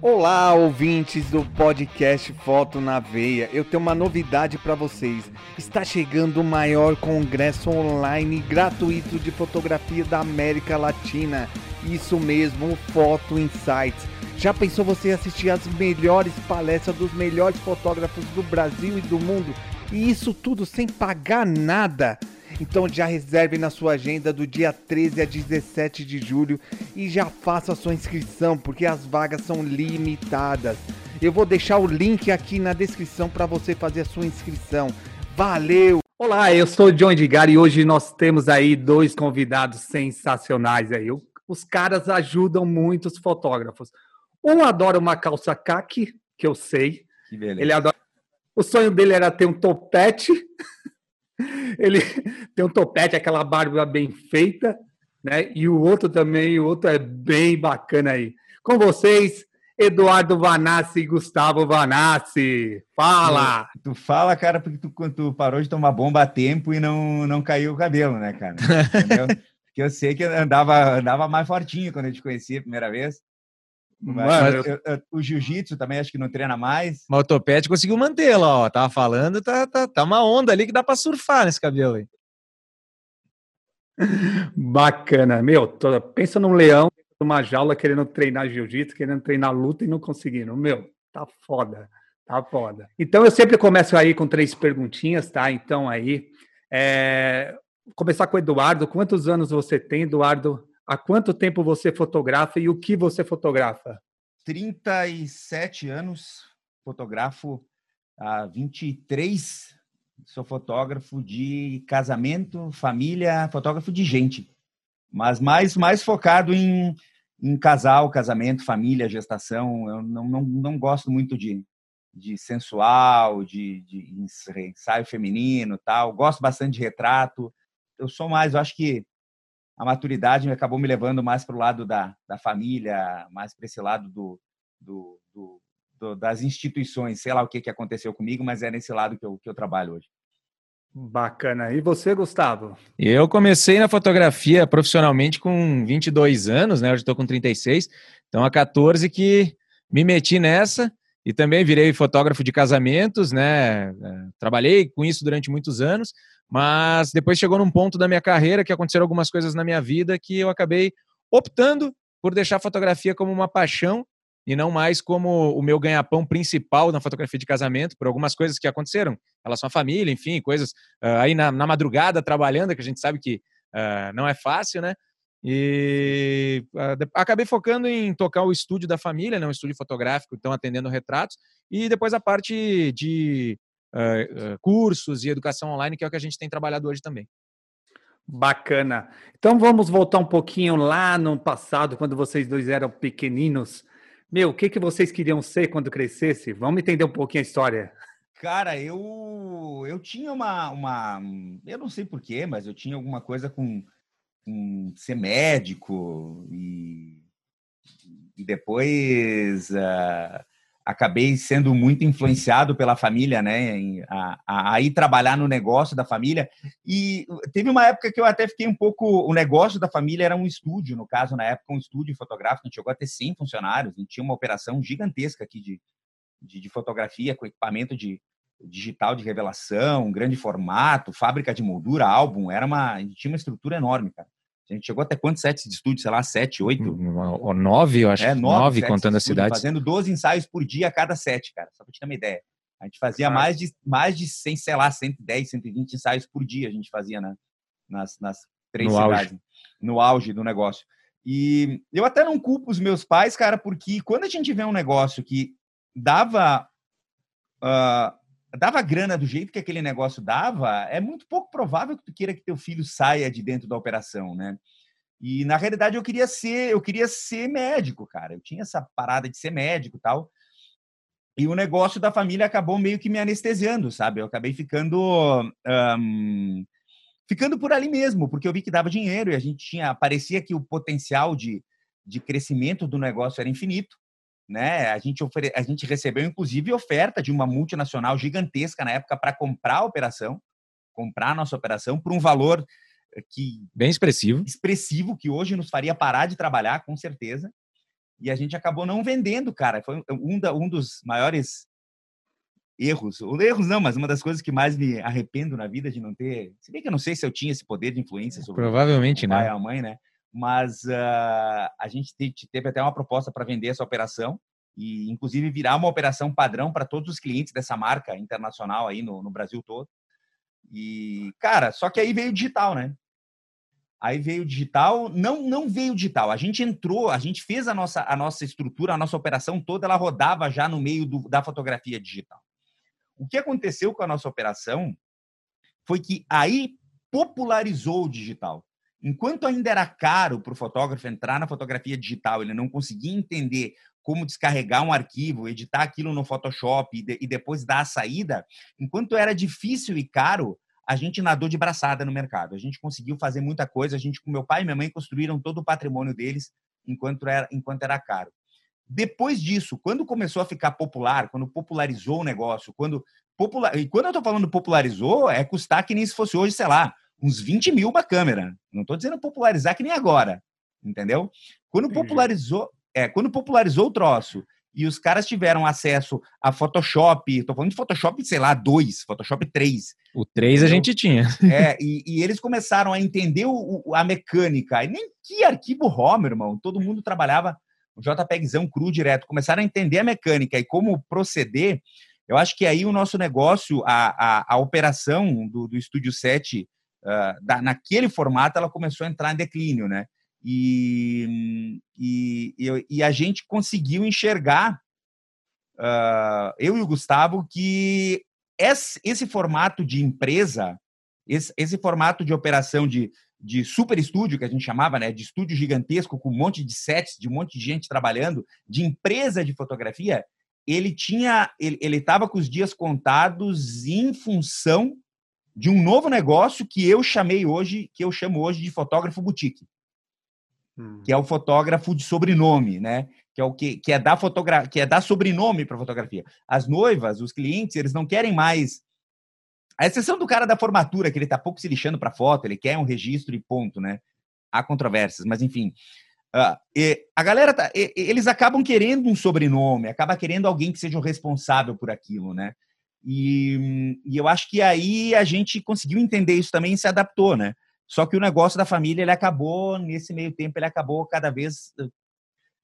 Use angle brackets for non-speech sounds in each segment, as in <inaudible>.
Olá, ouvintes do podcast Foto na Veia. Eu tenho uma novidade para vocês. Está chegando o maior congresso online gratuito de fotografia da América Latina. Isso mesmo, Foto Insights. Já pensou você assistir às melhores palestras dos melhores fotógrafos do Brasil e do mundo? E isso tudo sem pagar nada? Então já reserve na sua agenda do dia 13 a 17 de julho e já faça a sua inscrição, porque as vagas são limitadas. Eu vou deixar o link aqui na descrição para você fazer a sua inscrição. Valeu! Olá, eu sou o John Edgar e hoje nós temos aí dois convidados sensacionais aí. Os caras ajudam muito os fotógrafos. Um adora uma calça caque, que eu sei. Que beleza. Ele adora. O sonho dele era ter um topete. Ele <laughs> tem um topete, aquela barba bem feita, né? E o outro também, o outro é bem bacana aí. Com vocês, Eduardo Vanassi e Gustavo Vanassi. Fala! Tu, tu fala, cara, porque tu, tu parou de tomar bomba a tempo e não, não caiu o cabelo, né, cara? Entendeu? <laughs> porque eu sei que andava, andava mais fortinho quando eu te conheci a primeira vez. Mano, eu, eu, eu, o jiu-jitsu também acho que não treina mais. Mas o topete conseguiu mantê-lo, ó. Tava falando, tá, tá, tá uma onda ali que dá para surfar nesse cabelo aí. <laughs> Bacana. Meu, tô, pensa num leão numa jaula querendo treinar jiu-jitsu, querendo treinar luta e não conseguindo. Meu, tá foda. Tá foda. Então eu sempre começo aí com três perguntinhas, tá? Então aí, é... começar com o Eduardo. Quantos anos você tem, Eduardo? Há quanto tempo você fotografa e o que você fotografa? 37 anos, fotografo há 23, sou fotógrafo de casamento, família, fotógrafo de gente, mas mais, mais focado em, em casal, casamento, família, gestação. Eu não, não, não gosto muito de, de sensual, de, de ensaio feminino tal. Gosto bastante de retrato. Eu sou mais, eu acho que a maturidade acabou me levando mais para o lado da, da família, mais para esse lado do, do, do, do, das instituições. Sei lá o que, que aconteceu comigo, mas é nesse lado que eu, que eu trabalho hoje. Bacana. E você, Gustavo? Eu comecei na fotografia profissionalmente com 22 anos, né? Hoje estou com 36. Então, há 14 que me meti nessa e também virei fotógrafo de casamentos, né? É, trabalhei com isso durante muitos anos, mas depois chegou num ponto da minha carreira que aconteceram algumas coisas na minha vida que eu acabei optando por deixar a fotografia como uma paixão e não mais como o meu ganha-pão principal na fotografia de casamento, por algumas coisas que aconteceram em relação à família, enfim, coisas uh, aí na, na, madrugada trabalhando, que a gente sabe que uh, não é fácil, né? E uh, acabei focando em tocar o estúdio da família, né, um estúdio fotográfico, então atendendo retratos, e depois a parte de uh, cursos e educação online, que é o que a gente tem trabalhado hoje também. Bacana. Então vamos voltar um pouquinho lá no passado, quando vocês dois eram pequeninos. Meu, o que, que vocês queriam ser quando crescesse? Vamos entender um pouquinho a história. Cara, eu eu tinha uma, uma eu não sei porquê, mas eu tinha alguma coisa com, com ser médico e, e depois uh, acabei sendo muito influenciado pela família, né, a, a, a, ir trabalhar no negócio da família. E teve uma época que eu até fiquei um pouco. O negócio da família era um estúdio, no caso, na época, um estúdio fotográfico. A gente chegou a ter 100 funcionários, a gente tinha uma operação gigantesca aqui de, de, de fotografia, com equipamento de digital de revelação, grande formato, fábrica de moldura, álbum. Era uma, a gente tinha uma estrutura enorme, cara. A gente chegou até quantos sets de estúdio? Sei lá, sete, oito? Ou nove, eu acho. É, nove, nove contando a cidade. Fazendo 12 ensaios por dia a cada set, cara. Só pra te ter uma ideia. A gente fazia mais de, mais de 100, sei lá, 110, 120 ensaios por dia a gente fazia na, nas, nas três no cidades. Auge. No auge do negócio. E eu até não culpo os meus pais, cara, porque quando a gente vê um negócio que dava uh, dava grana do jeito que aquele negócio dava, é muito pouco provável que tu queira que teu filho saia de dentro da operação, né? E na realidade eu queria ser, eu queria ser médico, cara. Eu tinha essa parada de ser médico, tal. E o negócio da família acabou meio que me anestesiando, sabe? Eu acabei ficando um, ficando por ali mesmo, porque eu vi que dava dinheiro e a gente tinha parecia que o potencial de, de crescimento do negócio era infinito né? A gente, ofere... a gente recebeu, inclusive, oferta de uma multinacional gigantesca na época para comprar a operação, comprar a nossa operação por um valor eh, que bem expressivo, expressivo que hoje nos faria parar de trabalhar, com certeza. E a gente acabou não vendendo, cara. Foi um, da, um dos maiores erros. Ou erros não, mas uma das coisas que mais me arrependo na vida de não ter. Se bem que eu não sei se eu tinha esse poder de influência sobre Provavelmente o pai e a mãe, né? Mas uh, a gente teve até uma proposta para vender essa operação e, inclusive, virar uma operação padrão para todos os clientes dessa marca internacional aí no, no Brasil todo. E, cara, só que aí veio o digital, né? Aí veio o digital, não não veio digital. A gente entrou, a gente fez a nossa a nossa estrutura, a nossa operação toda, ela rodava já no meio do, da fotografia digital. O que aconteceu com a nossa operação foi que aí popularizou o digital. Enquanto ainda era caro para o fotógrafo entrar na fotografia digital, ele não conseguia entender como descarregar um arquivo, editar aquilo no Photoshop e, de, e depois dar a saída, enquanto era difícil e caro, a gente nadou de braçada no mercado. A gente conseguiu fazer muita coisa. A gente, com meu pai e minha mãe, construíram todo o patrimônio deles enquanto era, enquanto era caro. Depois disso, quando começou a ficar popular, quando popularizou o negócio, quando popular... e quando eu estou falando popularizou, é custar que nem se fosse hoje, sei lá, uns 20 mil uma câmera. Não estou dizendo popularizar que nem agora, entendeu? Quando popularizou, é, quando popularizou o troço e os caras tiveram acesso a Photoshop, estou falando de Photoshop, sei lá, 2, Photoshop 3. O 3 a gente tinha. É, e, e eles começaram a entender o, a mecânica. E nem que arquivo RAW, meu irmão. Todo mundo trabalhava o JPEGzão cru direto. Começaram a entender a mecânica e como proceder. Eu acho que aí o nosso negócio, a, a, a operação do, do Estúdio 7 uh, da, naquele formato ela começou a entrar em declínio, né? E, e, e a gente conseguiu enxergar, uh, eu e o Gustavo, que esse, esse formato de empresa, esse, esse, formato de operação de, de super estúdio, que a gente chamava, né, de estúdio gigantesco, com um monte de sets, de um monte de gente trabalhando, de empresa de fotografia, ele tinha, ele estava com os dias contados em função de um novo negócio que eu chamei hoje, que eu chamo hoje de fotógrafo boutique. Hum. Que é o fotógrafo de sobrenome, né? Que é o que, que é dar fotografia, que é dar sobrenome para fotografia. As noivas, os clientes, eles não querem mais a exceção do cara da formatura, que ele tá pouco se lixando para foto, ele quer um registro e ponto, né? Há controvérsias, mas enfim. Uh, a galera, tá, eles acabam querendo um sobrenome, acaba querendo alguém que seja o responsável por aquilo, né? E, e, eu acho que aí a gente conseguiu entender isso também e se adaptou, né? Só que o negócio da família, ele acabou, nesse meio tempo, ele acabou cada vez eh,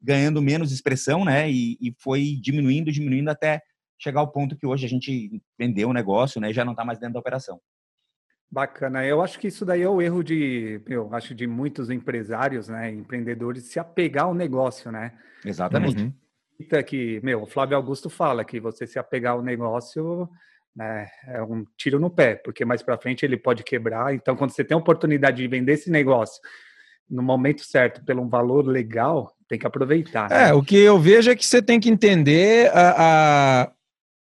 ganhando menos expressão, né? E, e foi diminuindo, diminuindo até chegar ao ponto que hoje a gente vendeu o negócio, né? E já não está mais dentro da operação. Bacana. Eu acho que isso daí é o erro de, eu acho, de muitos empresários, né? Empreendedores se apegar ao negócio, né? Exatamente. Uhum que, meu, o Flávio Augusto fala que você se apegar ao negócio né, é um tiro no pé, porque mais para frente ele pode quebrar. Então, quando você tem a oportunidade de vender esse negócio no momento certo, pelo um valor legal, tem que aproveitar. Né? É, o que eu vejo é que você tem que entender a,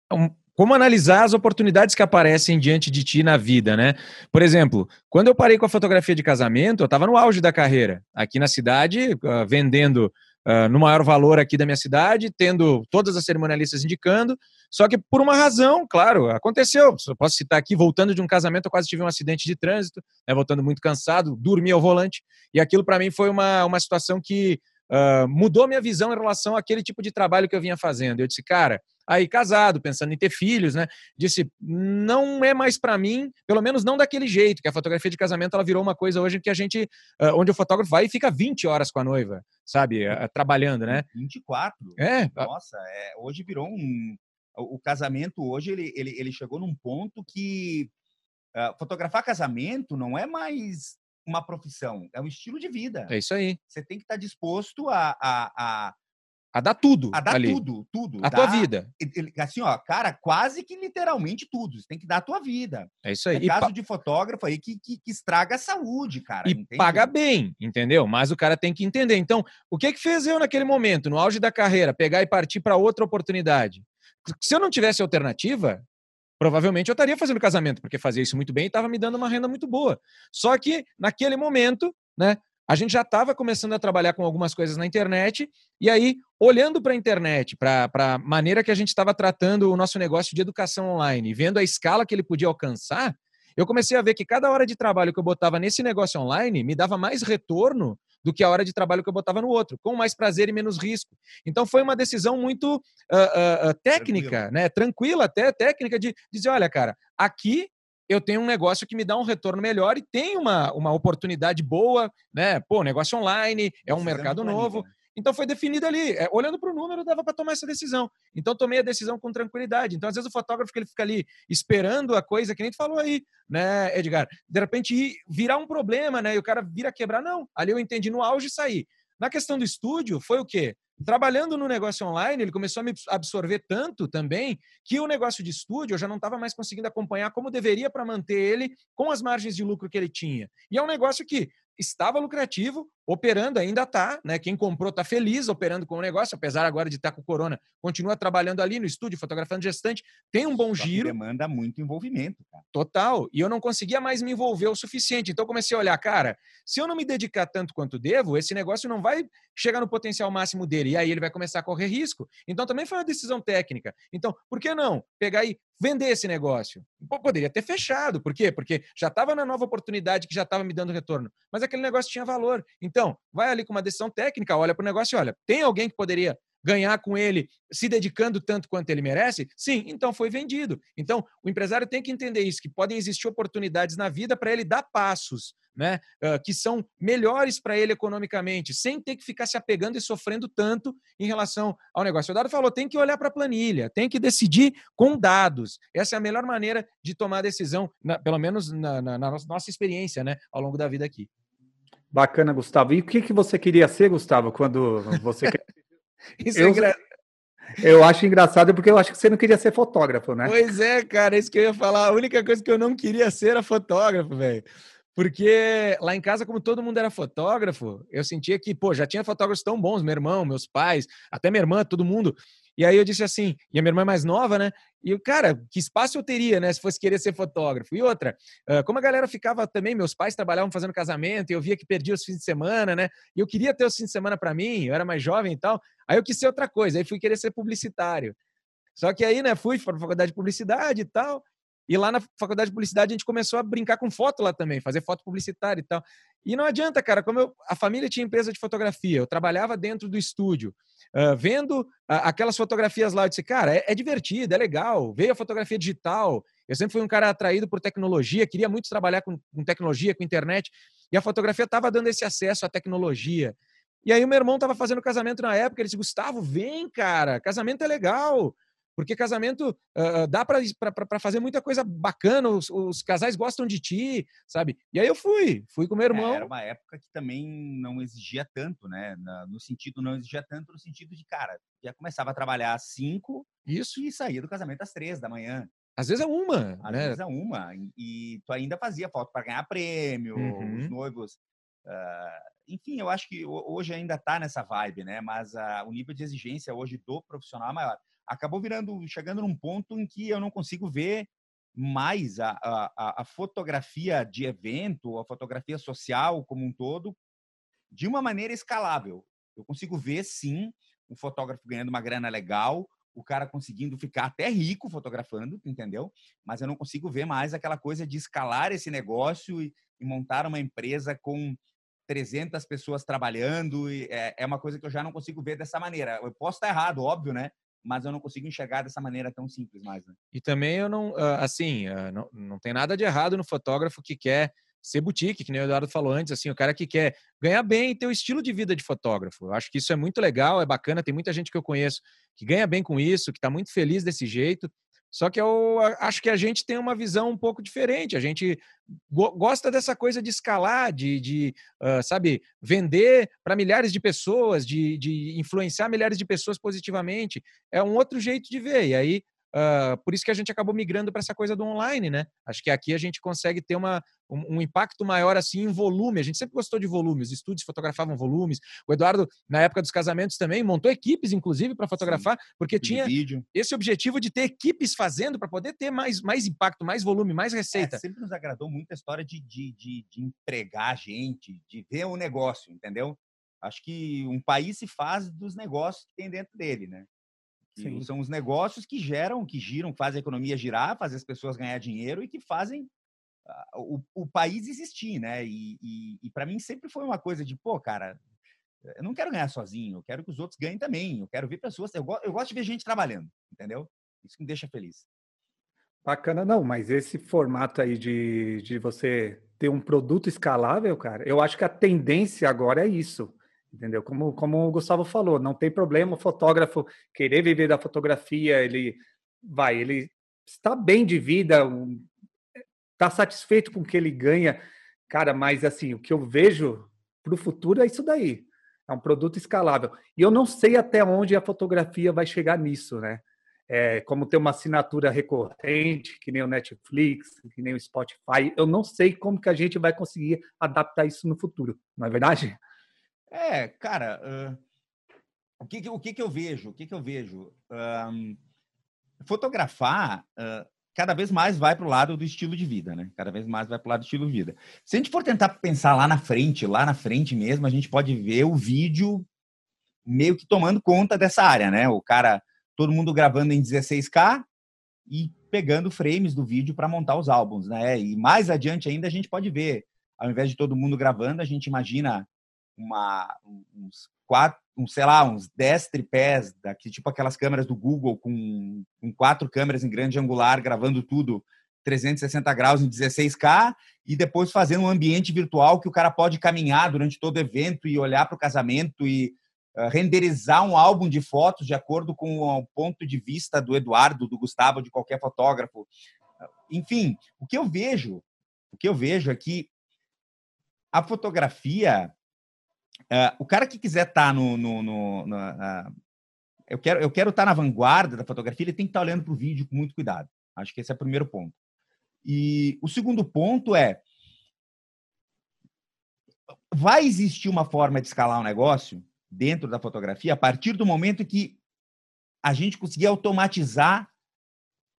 a um, como analisar as oportunidades que aparecem diante de ti na vida, né? Por exemplo, quando eu parei com a fotografia de casamento, eu estava no auge da carreira, aqui na cidade, uh, vendendo uh, no maior valor aqui da minha cidade, tendo todas as cerimonialistas indicando. Só que por uma razão, claro, aconteceu. Eu posso citar aqui, voltando de um casamento, eu quase tive um acidente de trânsito, né, voltando muito cansado, dormi ao volante. E aquilo para mim foi uma, uma situação que uh, mudou minha visão em relação àquele tipo de trabalho que eu vinha fazendo. Eu disse, cara, aí casado, pensando em ter filhos, né? Disse, não é mais para mim, pelo menos não daquele jeito, que a fotografia de casamento ela virou uma coisa hoje que a gente, uh, onde o fotógrafo vai e fica 20 horas com a noiva, sabe, uh, trabalhando, né? 24. É. Nossa, é, hoje virou um o casamento hoje ele, ele, ele chegou num ponto que uh, fotografar casamento não é mais uma profissão, é um estilo de vida. É isso aí. Você tem que estar disposto a, a, a a dar tudo. A dar ali. tudo, tudo. A tua vida. Assim, ó, cara, quase que literalmente tudo. Você tem que dar a tua vida. É isso aí. É caso pa... de fotógrafo aí que, que, que, estraga a saúde, cara. E entende? paga bem, entendeu? Mas o cara tem que entender. Então, o que que fez eu naquele momento, no auge da carreira, pegar e partir para outra oportunidade? Se eu não tivesse alternativa, provavelmente eu estaria fazendo casamento, porque fazia isso muito bem e estava me dando uma renda muito boa. Só que, naquele momento, né, a gente já estava começando a trabalhar com algumas coisas na internet, e aí, olhando para a internet, para a maneira que a gente estava tratando o nosso negócio de educação online, vendo a escala que ele podia alcançar, eu comecei a ver que cada hora de trabalho que eu botava nesse negócio online me dava mais retorno do que a hora de trabalho que eu botava no outro, com mais prazer e menos risco. Então foi uma decisão muito uh, uh, técnica, né? Tranquila até, técnica de dizer, olha, cara, aqui eu tenho um negócio que me dá um retorno melhor e tem uma, uma oportunidade boa, né? Pô, negócio online, é um mercado novo. Né? Então foi definido ali. É, olhando para o número, dava para tomar essa decisão. Então tomei a decisão com tranquilidade. Então, às vezes, o fotógrafo que ele fica ali esperando a coisa, que nem tu falou aí, né, Edgar? De repente virar um problema, né? E o cara vira quebrar. Não, ali eu entendi no auge e saí. Na questão do estúdio, foi o quê? Trabalhando no negócio online, ele começou a me absorver tanto também que o negócio de estúdio eu já não estava mais conseguindo acompanhar como deveria para manter ele com as margens de lucro que ele tinha. E é um negócio que estava lucrativo, operando, ainda está, né? Quem comprou está feliz operando com o negócio, apesar agora de estar tá com o corona, continua trabalhando ali no estúdio, fotografando gestante, tem um bom Só giro. Demanda muito envolvimento, cara. Total. E eu não conseguia mais me envolver o suficiente. Então comecei a olhar, cara, se eu não me dedicar tanto quanto devo, esse negócio não vai chegar no potencial máximo dele. E aí ele vai começar a correr risco. Então também foi uma decisão técnica. Então, por que não pegar e vender esse negócio? Pô, poderia ter fechado. Por quê? Porque já estava na nova oportunidade que já estava me dando retorno. Mas aquele negócio tinha valor. Então, então, vai ali com uma decisão técnica, olha para o negócio e olha, tem alguém que poderia ganhar com ele se dedicando tanto quanto ele merece? Sim, então foi vendido. Então, o empresário tem que entender isso, que podem existir oportunidades na vida para ele dar passos, né, que são melhores para ele economicamente, sem ter que ficar se apegando e sofrendo tanto em relação ao negócio. O Dado falou, tem que olhar para a planilha, tem que decidir com dados. Essa é a melhor maneira de tomar decisão, na, pelo menos na, na, na nossa experiência, né, ao longo da vida aqui. Bacana, Gustavo. E o que, que você queria ser, Gustavo, quando você. <laughs> Isso é eu, é eu acho engraçado porque eu acho que você não queria ser fotógrafo, né? Pois é, cara, isso que eu ia falar. A única coisa que eu não queria ser era fotógrafo, velho. Porque lá em casa, como todo mundo era fotógrafo, eu sentia que, pô, já tinha fotógrafos tão bons, meu irmão, meus pais, até minha irmã, todo mundo. E aí eu disse assim, e a minha irmã é mais nova, né? E, cara, que espaço eu teria, né, se fosse querer ser fotógrafo? E outra, como a galera ficava também, meus pais trabalhavam fazendo casamento, e eu via que perdia os fins de semana, né? E eu queria ter os fins de semana para mim, eu era mais jovem e tal. Aí eu quis ser outra coisa, aí fui querer ser publicitário. Só que aí, né, fui para a faculdade de publicidade e tal. E lá na faculdade de publicidade a gente começou a brincar com foto lá também, fazer foto publicitária e tal. E não adianta, cara, como eu, a família tinha empresa de fotografia, eu trabalhava dentro do estúdio, uh, vendo uh, aquelas fotografias lá, eu disse, cara, é, é divertido, é legal, veio a fotografia digital. Eu sempre fui um cara atraído por tecnologia, queria muito trabalhar com, com tecnologia, com internet, e a fotografia estava dando esse acesso à tecnologia. E aí o meu irmão estava fazendo casamento na época, ele disse, Gustavo, vem, cara, casamento é legal. Porque casamento uh, dá para fazer muita coisa bacana, os, os, casais gostam de ti, sabe? E aí eu fui, fui com meu é, irmão. É, era uma época que também não exigia tanto, né? No sentido, não exigia tanto no sentido de, cara, já começava a trabalhar às cinco Isso. e saía do casamento às três da manhã. Às vezes é uma, Às né? vezes é uma. E tu ainda fazia foto para ganhar prêmio, uhum. os noivos. Uh, enfim, eu acho que hoje ainda está nessa vibe, né? Mas uh, o nível de exigência hoje do profissional é maior acabou virando, chegando num ponto em que eu não consigo ver mais a, a, a fotografia de evento, a fotografia social como um todo, de uma maneira escalável. Eu consigo ver, sim, um fotógrafo ganhando uma grana legal, o cara conseguindo ficar até rico fotografando, entendeu? Mas eu não consigo ver mais aquela coisa de escalar esse negócio e, e montar uma empresa com 300 pessoas trabalhando. É, é, uma coisa que eu já não consigo ver dessa maneira. Eu posso estar errado, óbvio, né? Mas eu não consigo enxergar dessa maneira tão simples mais. Né? E também eu não, ah, assim, ah, não, não tem nada de errado no fotógrafo que quer ser boutique, que nem o Eduardo falou antes, assim, o cara que quer ganhar bem e ter o estilo de vida de fotógrafo. Eu acho que isso é muito legal, é bacana, tem muita gente que eu conheço que ganha bem com isso, que está muito feliz desse jeito. Só que eu acho que a gente tem uma visão um pouco diferente. A gente gosta dessa coisa de escalar, de, de uh, sabe, vender para milhares de pessoas, de, de influenciar milhares de pessoas positivamente. É um outro jeito de ver. E aí Uh, por isso que a gente acabou migrando para essa coisa do online, né? Acho que aqui a gente consegue ter uma, um, um, impacto maior assim em volume. A gente sempre gostou de volumes, os estúdios fotografavam volumes. O Eduardo, na época dos casamentos, também montou equipes, inclusive, para fotografar, Sim. porque tinha vídeo. esse objetivo de ter equipes fazendo para poder ter mais, mais impacto, mais volume, mais é, receita. É, sempre nos agradou muito a história de, de, de, de empregar gente, de ver o negócio, entendeu? Acho que um país se faz dos negócios que tem dentro dele, né? Sim. São os negócios que geram, que giram, fazem a economia girar, fazem as pessoas ganhar dinheiro e que fazem o, o país existir, né? E, e, e para mim sempre foi uma coisa de, pô, cara, eu não quero ganhar sozinho, eu quero que os outros ganhem também. Eu quero ver pessoas. Eu, eu gosto de ver gente trabalhando, entendeu? Isso me deixa feliz. Bacana, não, mas esse formato aí de, de você ter um produto escalável, cara, eu acho que a tendência agora é isso, entendeu? Como, como o Gustavo falou, não tem problema o fotógrafo querer viver da fotografia, ele vai, ele está bem de vida, está satisfeito com o que ele ganha, cara, mas assim, o que eu vejo para o futuro é isso daí, é um produto escalável. E eu não sei até onde a fotografia vai chegar nisso, né? é, como ter uma assinatura recorrente, que nem o Netflix, que nem o Spotify. Eu não sei como que a gente vai conseguir adaptar isso no futuro, não é verdade? É, cara, uh, o, que, o que, que eu vejo? O que, que eu vejo? Um, fotografar uh, cada vez mais vai para o lado do estilo de vida, né? Cada vez mais vai para o lado do estilo de vida. Se a gente for tentar pensar lá na frente, lá na frente mesmo, a gente pode ver o vídeo meio que tomando conta dessa área, né? O cara todo mundo gravando em 16K e pegando frames do vídeo para montar os álbuns, né? E mais adiante ainda a gente pode ver, ao invés de todo mundo gravando, a gente imagina uma, uns quatro, um, sei lá, uns 10 tripés, daqui, tipo aquelas câmeras do Google com, com quatro câmeras em grande angular, gravando tudo 360 graus em 16K e depois fazendo um ambiente virtual que o cara pode caminhar durante todo o evento e olhar para o casamento e eh, renderizar um álbum de fotos de acordo com o ponto de vista do Eduardo, do Gustavo, de qualquer fotógrafo. Enfim, o que eu vejo, o que eu vejo é que a fotografia, uh, o cara que quiser estar tá no, no, no, no uh, eu quero eu quero estar tá na vanguarda da fotografia, ele tem que estar tá olhando para o vídeo com muito cuidado. Acho que esse é o primeiro ponto. E o segundo ponto é vai existir uma forma de escalar um negócio dentro da fotografia a partir do momento que a gente conseguir automatizar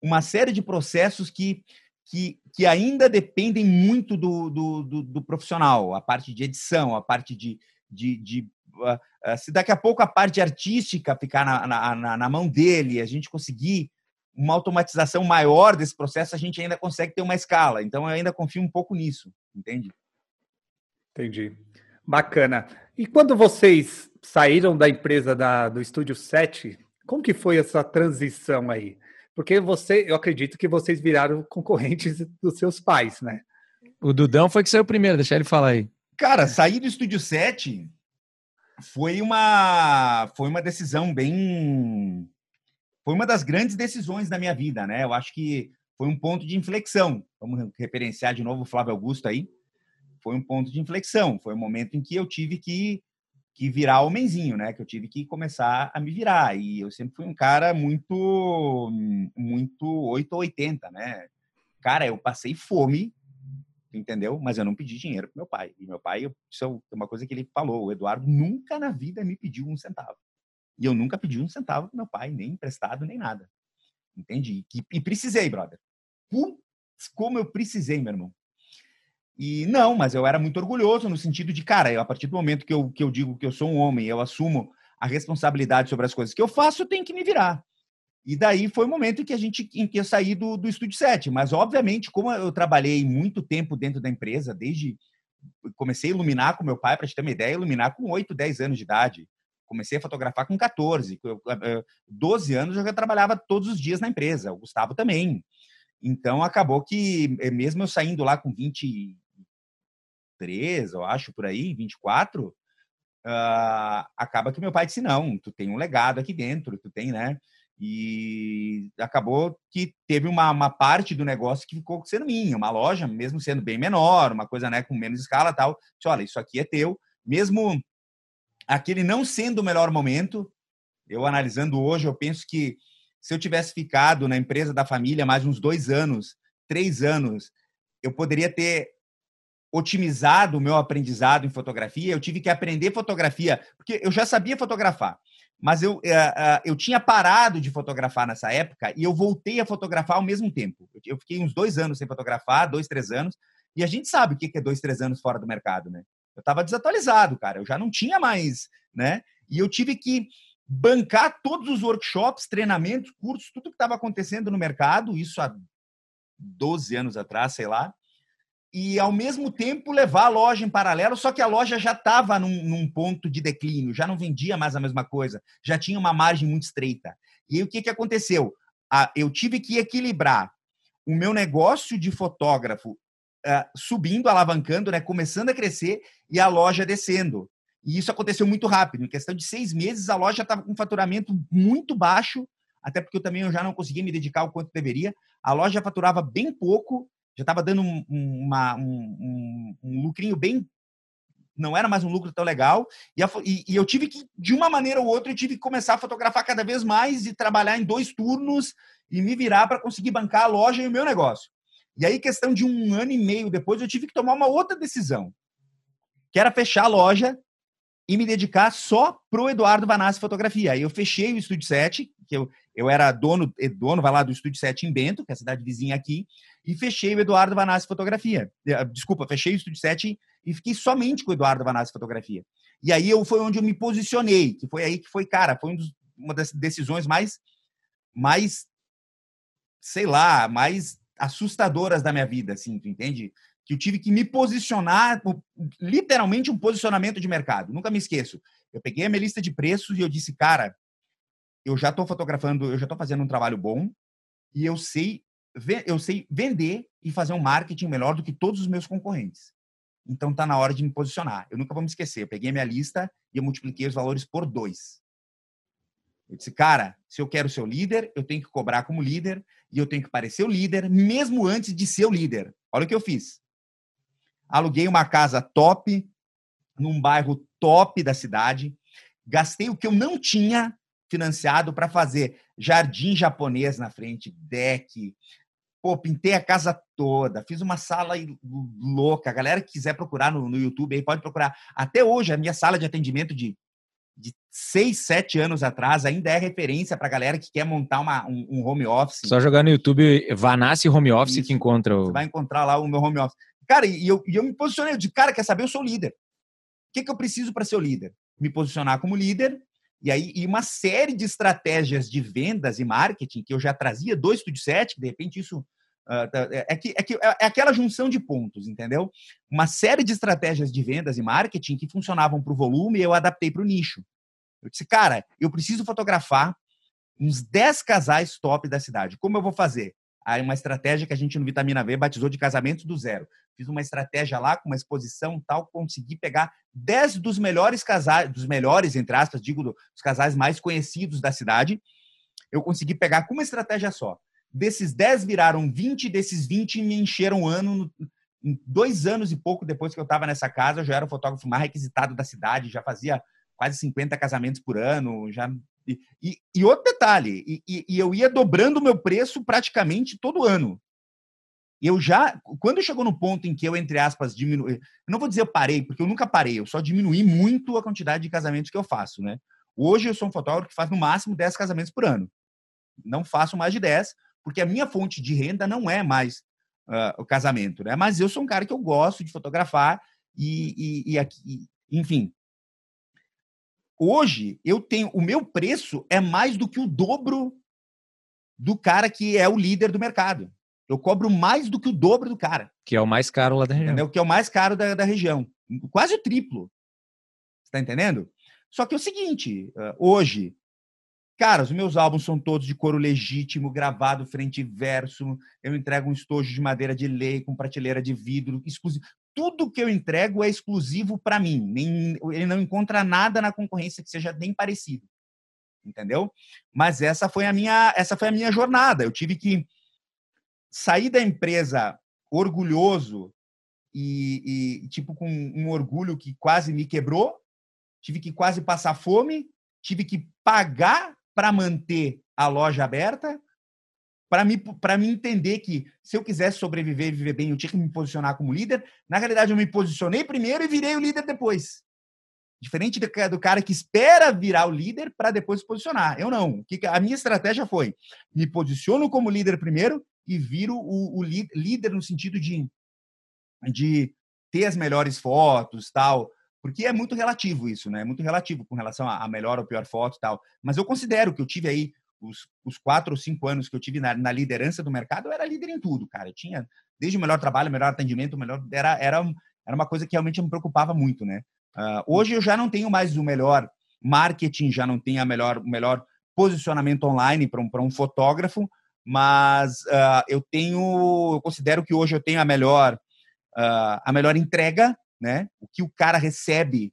uma série de processos que, que, que ainda dependem muito do, do, do, do profissional, a parte de edição, a parte de. De, de uh, uh, se daqui a pouco a parte artística ficar na, na, na mão dele, a gente conseguir uma automatização maior desse processo, a gente ainda consegue ter uma escala. Então, eu ainda confio um pouco nisso, entende? Entendi. Bacana. E quando vocês saíram da empresa da, do Estúdio 7, como que foi essa transição aí? Porque você, eu acredito que vocês viraram concorrentes dos seus pais, né? O Dudão foi que saiu primeiro, deixa ele falar aí. Cara, sair do Estúdio 7 foi uma foi uma decisão bem foi uma das grandes decisões da minha vida, né? Eu acho que foi um ponto de inflexão. Vamos referenciar de novo o Flávio Augusto aí. Foi um ponto de inflexão, foi um momento em que eu tive que que virar homenzinho, né? Que eu tive que começar a me virar. E eu sempre fui um cara muito, muito 8 ou 80, né? Cara, eu passei fome, entendeu? Mas eu não pedi dinheiro pro meu pai. E meu pai, isso é uma coisa que ele falou, o Eduardo nunca na vida me pediu um centavo. E eu nunca pedi um centavo pro meu pai, nem emprestado, nem nada. Entendi. E, e precisei, brother. Putz, como eu precisei, meu irmão. E não, mas eu era muito orgulhoso no sentido de, cara, eu, a partir do momento que eu, que eu digo que eu sou um homem, eu assumo a responsabilidade sobre as coisas que eu faço, eu tenho que me virar. E daí foi o momento em que a gente em que eu saí do, do Estúdio 7. Mas, obviamente, como eu trabalhei muito tempo dentro da empresa, desde comecei a iluminar com meu pai, para te ter uma ideia, iluminar com 8, 10 anos de idade. Comecei a fotografar com 14. 12 anos eu já trabalhava todos os dias na empresa, o Gustavo também. Então acabou que, eh, mesmo eu saindo lá com 20, 23, eu acho, por aí, 24, uh, ah, acaba que meu pai disse, não, tu tem um legado aqui dentro, tu tem, né? E acabou que teve uma, uma parte do negócio que ficou sendo minha, uma loja, mesmo sendo bem menor, uma coisa né, com menos escala tal. Disse, olha, isso aqui é teu. Mesmo aquele não sendo o melhor momento, eu analisando hoje, eu penso que se eu tivesse ficado na empresa da família mais uns dois anos, três anos, eu poderia ter otimizado o meu aprendizado em fotografia, eu tive que aprender fotografia, porque eu já sabia fotografar, mas eu, eh, eh, eu tinha parado de fotografar nessa época e eu voltei a fotografar ao mesmo tempo. Eu fiquei uns dois anos sem fotografar, dois, três anos, e a gente sabe o que é dois, três anos fora do mercado, né? Eu estava desatualizado, cara, eu já não tinha mais, né? E eu tive que bancar todos os workshops, treinamentos, cursos, tudo que estava acontecendo no mercado, isso há 12 anos atrás, sei lá, e ao mesmo tempo levar a loja em paralelo, só que a loja já estava num, num, ponto de declínio, já não vendia mais a mesma coisa, já tinha uma margem muito estreita. E aí, o que, que aconteceu? Ah, eu tive que equilibrar o meu negócio de fotógrafo uh, subindo, alavancando, né, começando a crescer e a loja descendo. E isso aconteceu muito rápido. Em questão de seis meses, a loja estava com um faturamento muito baixo, até porque eu também eu já não conseguia me dedicar o quanto deveria. A loja faturava bem pouco já estava dando um, uma, um, um, lucrinho bem. Não era mais um lucro tão legal. E, a, e, e, eu tive que, de uma maneira ou outra, eu tive que começar a fotografar cada vez mais e trabalhar em dois turnos e me virar para conseguir bancar a loja e o meu negócio. E aí, questão de um ano e meio depois, eu tive que tomar uma outra decisão, que era fechar a loja e me dedicar só pro Eduardo Vanassi Fotografia. Aí eu fechei o Estúdio 7, que eu, eu era dono, eh, dono vai lá do Estúdio 7 em Bento, que é a cidade vizinha aqui, e fechei o Eduardo Vanassi Fotografia. Eh, desculpa, fechei o Estúdio 7 e fiquei somente com o Eduardo Vanassi Fotografia. E aí eu foi onde eu me posicionei, que foi aí que foi, cara, foi um dos, uma das decisões mais mais sei lá, mais assustadoras da minha vida, assim, tu entende? que eu tive que me posicionar, literalmente um posicionamento de mercado. Nunca me esqueço. Eu peguei a minha lista de preços e eu disse, cara, eu já estou fotografando, eu já estou fazendo um trabalho bom e eu sei, eu sei vender e fazer um marketing melhor do que todos os meus concorrentes. Então tá na hora de me posicionar. Eu nunca vou me esquecer. Eu peguei a minha lista e eu multipliquei os valores por dois. Eu disse, cara, se eu quero ser o líder, eu tenho que cobrar como líder e eu tenho que parecer o líder, mesmo antes de ser o líder. Olha o que eu fiz aluguei uma casa top, num bairro top da cidade, gastei o que eu não tinha financiado para fazer jardim japonês na frente, deck, pô, pintei a casa toda, fiz uma sala louca. A galera que quiser procurar no, no YouTube aí pode procurar. Até hoje, a minha sala de atendimento de, de seis, sete anos atrás ainda é referência para a galera que quer montar uma, um, um, home office. Só jogar no YouTube Vanassi Home Office Isso. que encontra o... Você vai encontrar lá o meu home office. Cara, e eu, e eu me posicionei, disse, cara, quer saber? Eu sou líder. O que, que eu preciso para ser o líder? Me posicionar como líder, e aí e uma série de estratégias de vendas e marketing que eu já trazia do Studio 7, que de repente isso uh, é, que, é, que, é aquela junção de pontos, entendeu? Uma série de estratégias de vendas e marketing que funcionavam para o volume e eu adaptei para o nicho. Eu disse, cara, eu preciso fotografar uns 10 casais top da cidade. Como eu vou fazer? Aí uma estratégia que a gente no Vitamina V batizou de casamento do zero. Fiz uma estratégia lá com uma exposição tal, consegui pegar 10 dos melhores casais, dos melhores, entre aspas, digo, dos casais mais conhecidos da cidade. Eu consegui pegar com uma estratégia só. Desses 10 viraram 20, desses 20 me encheram o ano. Dois anos e pouco depois que eu estava nessa casa, eu já era o fotógrafo mais requisitado da cidade, já fazia quase 50 casamentos por ano, já e, e, outro detalhe, e, e eu ia dobrando o meu preço praticamente todo ano. Eu já, quando chegou no ponto em que eu, entre aspas, diminui, eu não vou dizer eu parei, porque eu nunca parei, eu só diminui muito a quantidade de casamentos que eu faço, né? Hoje eu sou um fotógrafo que faz no máximo 10 casamentos por ano. Não faço mais de 10, porque a minha fonte de renda não é mais uh, o casamento, né? Mas eu sou um cara que eu gosto de fotografar e, e, e aqui, enfim, Hoje, eu tenho o meu preço é mais do que o dobro do cara que é o líder do mercado. Eu cobro mais do que o dobro do cara. Que é o mais caro lá da região. Entendeu? Que é o mais caro da, da região. Quase o triplo. Você tá entendendo? Só que é o seguinte, hoje, cara, os meus álbuns são todos de couro legítimo, gravado frente e verso. Eu entrego um estojo de madeira de lei com prateleira de vidro, exclusivo tudo que eu entrego é exclusivo para mim. Nem, ele não encontra nada na concorrência que seja nem parecido. Entendeu? Mas essa foi a minha, essa foi a minha jornada. Eu tive que sair da empresa orgulhoso e, e tipo com um orgulho que quase me quebrou. Tive que quase passar fome. Tive que pagar para manter a loja aberta para me, para me entender que se eu quisesse sobreviver e viver bem, eu tinha que me posicionar como líder. Na realidade, eu me posicionei primeiro e virei o líder depois. Diferente do, do cara que espera virar o líder para depois se posicionar. Eu não. A minha estratégia foi: me posiciono como líder primeiro e viro o, o líder no sentido de, de ter as melhores fotos, tal. Porque é muito relativo isso, né? É muito relativo com relação a melhor ou pior foto e tal. Mas eu considero que eu tive aí os, os quatro ou cinco anos que eu tive na, na, liderança do mercado, eu era líder em tudo, cara. Eu tinha desde o melhor trabalho, o melhor atendimento, o melhor era era era uma coisa que realmente me preocupava muito, né? Uh, hoje eu já não tenho mais o melhor marketing, já não tenho a melhor o melhor posicionamento online para um, um fotógrafo, mas uh, eu tenho, eu considero que hoje eu tenho a melhor uh, a melhor entrega, né? O que o cara recebe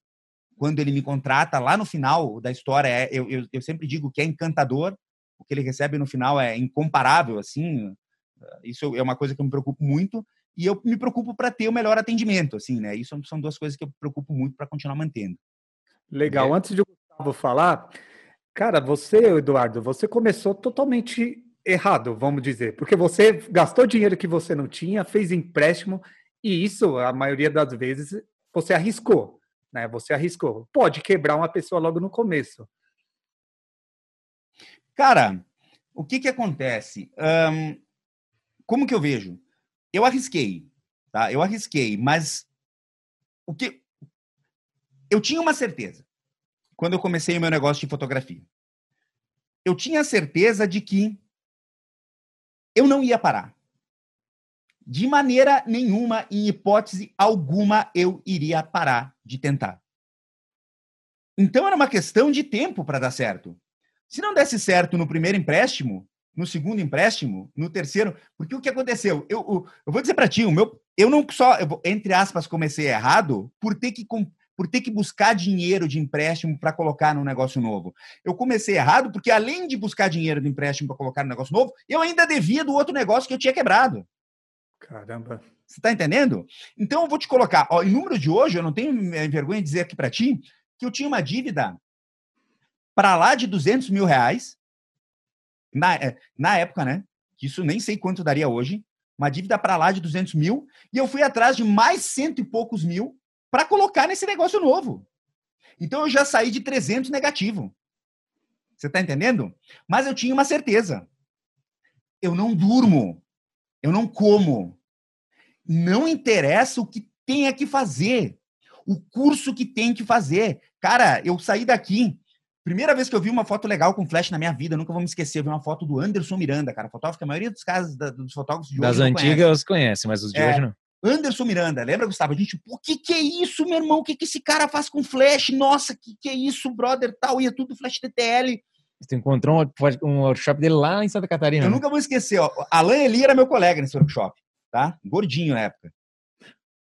quando ele me contrata lá no final da história é, eu, eu, eu sempre digo que é encantador, o que ele recebe no final é incomparável, assim. Isso é uma coisa que eu me preocupo muito e eu me preocupo para ter o melhor atendimento, assim, né? Isso são duas coisas que eu me preocupo muito para continuar mantendo. Legal. É. Antes de o Gustavo falar, cara, você, Eduardo, você começou totalmente errado, vamos dizer, porque você gastou dinheiro que você não tinha, fez empréstimo e isso, a maioria das vezes, você arriscou, né? Você arriscou. Pode quebrar uma pessoa logo no começo. Cara, o que que acontece? Um, como que eu vejo? Eu arrisquei, tá? Eu arrisquei, mas o que eu tinha uma certeza quando eu comecei o meu negócio de fotografia. Eu tinha certeza de que eu não ia parar. De maneira nenhuma, em hipótese alguma, eu iria parar de tentar. Então era uma questão de tempo para dar certo. Se não desse certo no primeiro empréstimo, no segundo empréstimo, no terceiro, porque o que aconteceu? Eu, eu, eu vou dizer para ti, o meu, eu não só, eu, entre aspas, comecei errado por ter que por ter que buscar dinheiro de empréstimo para colocar num negócio novo. Eu comecei errado porque, além de buscar dinheiro de empréstimo para colocar no negócio novo, eu ainda devia do outro negócio que eu tinha quebrado. Caramba. Você está entendendo? Então, eu vou te colocar. Ó, em número de hoje, eu não tenho vergonha de dizer aqui para ti que eu tinha uma dívida para lá de 200 mil reais, na, é, na época, né? Isso nem sei quanto daria hoje. Uma dívida para lá de 200 mil. E eu fui atrás de mais cento e poucos mil para colocar nesse negócio novo. Então eu já saí de 300 negativo. Você está entendendo? Mas eu tinha uma certeza. Eu não durmo. Eu não como. Não interessa o que tenha que fazer. O curso que tem que fazer. Cara, eu saí daqui. Primeira vez que eu vi uma foto legal com flash na minha vida, nunca vou me esquecer. Eu vi uma foto do Anderson Miranda, cara, fotógrafo que a maioria dos casos dos fotógrafos de hoje. Das antigas conhece, mas os de é, hoje não. Anderson Miranda, lembra, Gustavo? A gente, o que que é isso, meu irmão? O que que esse cara faz com flash? Nossa, que que é isso, brother? Tal, ia tudo flash TTL. Você encontrou um, um workshop dele lá em Santa Catarina. Eu né? nunca vou esquecer, ó. Alan Eli era meu colega nesse workshop, tá? Gordinho na época.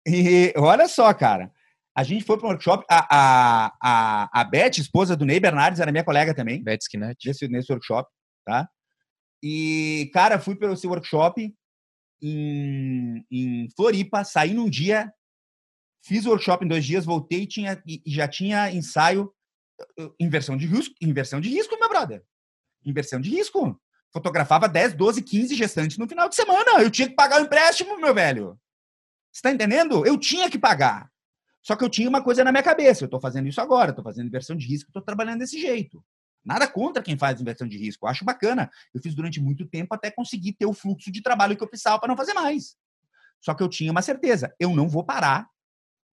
E olha só, cara. A gente foi para um workshop. A, a, a, a Beth, esposa do Ney Bernardes, era minha colega também. Beth Skinet. Nesse, nesse workshop, tá? E, cara, fui para esse workshop em, em Floripa, saí num dia, fiz o workshop em dois dias, voltei tinha, e já tinha ensaio inversão de risco, inversão de risco, meu brother. Inversão de risco. Fotografava 10, 12, 15 gestantes no final de semana. Eu tinha que pagar o empréstimo, meu velho. Você tá entendendo? Eu tinha que pagar. Só que eu tinha uma coisa na minha cabeça. Eu tô fazendo isso agora, tô fazendo inversão de risco, tô trabalhando desse jeito. Nada contra quem faz inversão de risco. Eu acho bacana. Eu fiz durante muito tempo até conseguir ter o fluxo de trabalho que eu precisava para não fazer mais. Só que eu tinha uma certeza: eu não vou parar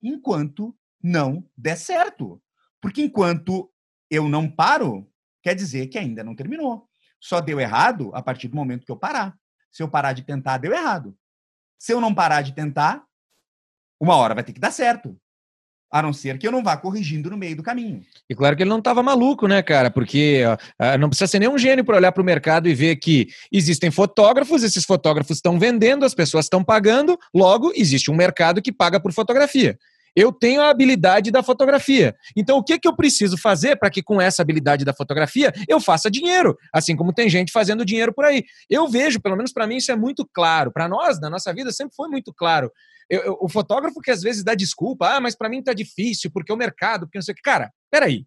enquanto não der certo. Porque enquanto eu não paro, quer dizer que ainda não terminou. Só deu errado a partir do momento que eu parar. Se eu parar de tentar, deu errado. Se eu não parar de tentar, uma hora vai ter que dar certo. A não ser que eu não vá corrigindo no meio do caminho. E claro que ele não estava maluco, né, cara? Porque ó, não precisa ser nenhum gênio para olhar para o mercado e ver que existem fotógrafos, esses fotógrafos estão vendendo, as pessoas estão pagando, logo existe um mercado que paga por fotografia. Eu tenho a habilidade da fotografia. Então, o que, que eu preciso fazer para que, com essa habilidade da fotografia, eu faça dinheiro? Assim como tem gente fazendo dinheiro por aí. Eu vejo, pelo menos para mim, isso é muito claro. Para nós, na nossa vida, sempre foi muito claro. Eu, eu, o fotógrafo que às vezes dá desculpa, ah, mas para mim tá difícil, porque o mercado, porque não sei o que. Cara, peraí.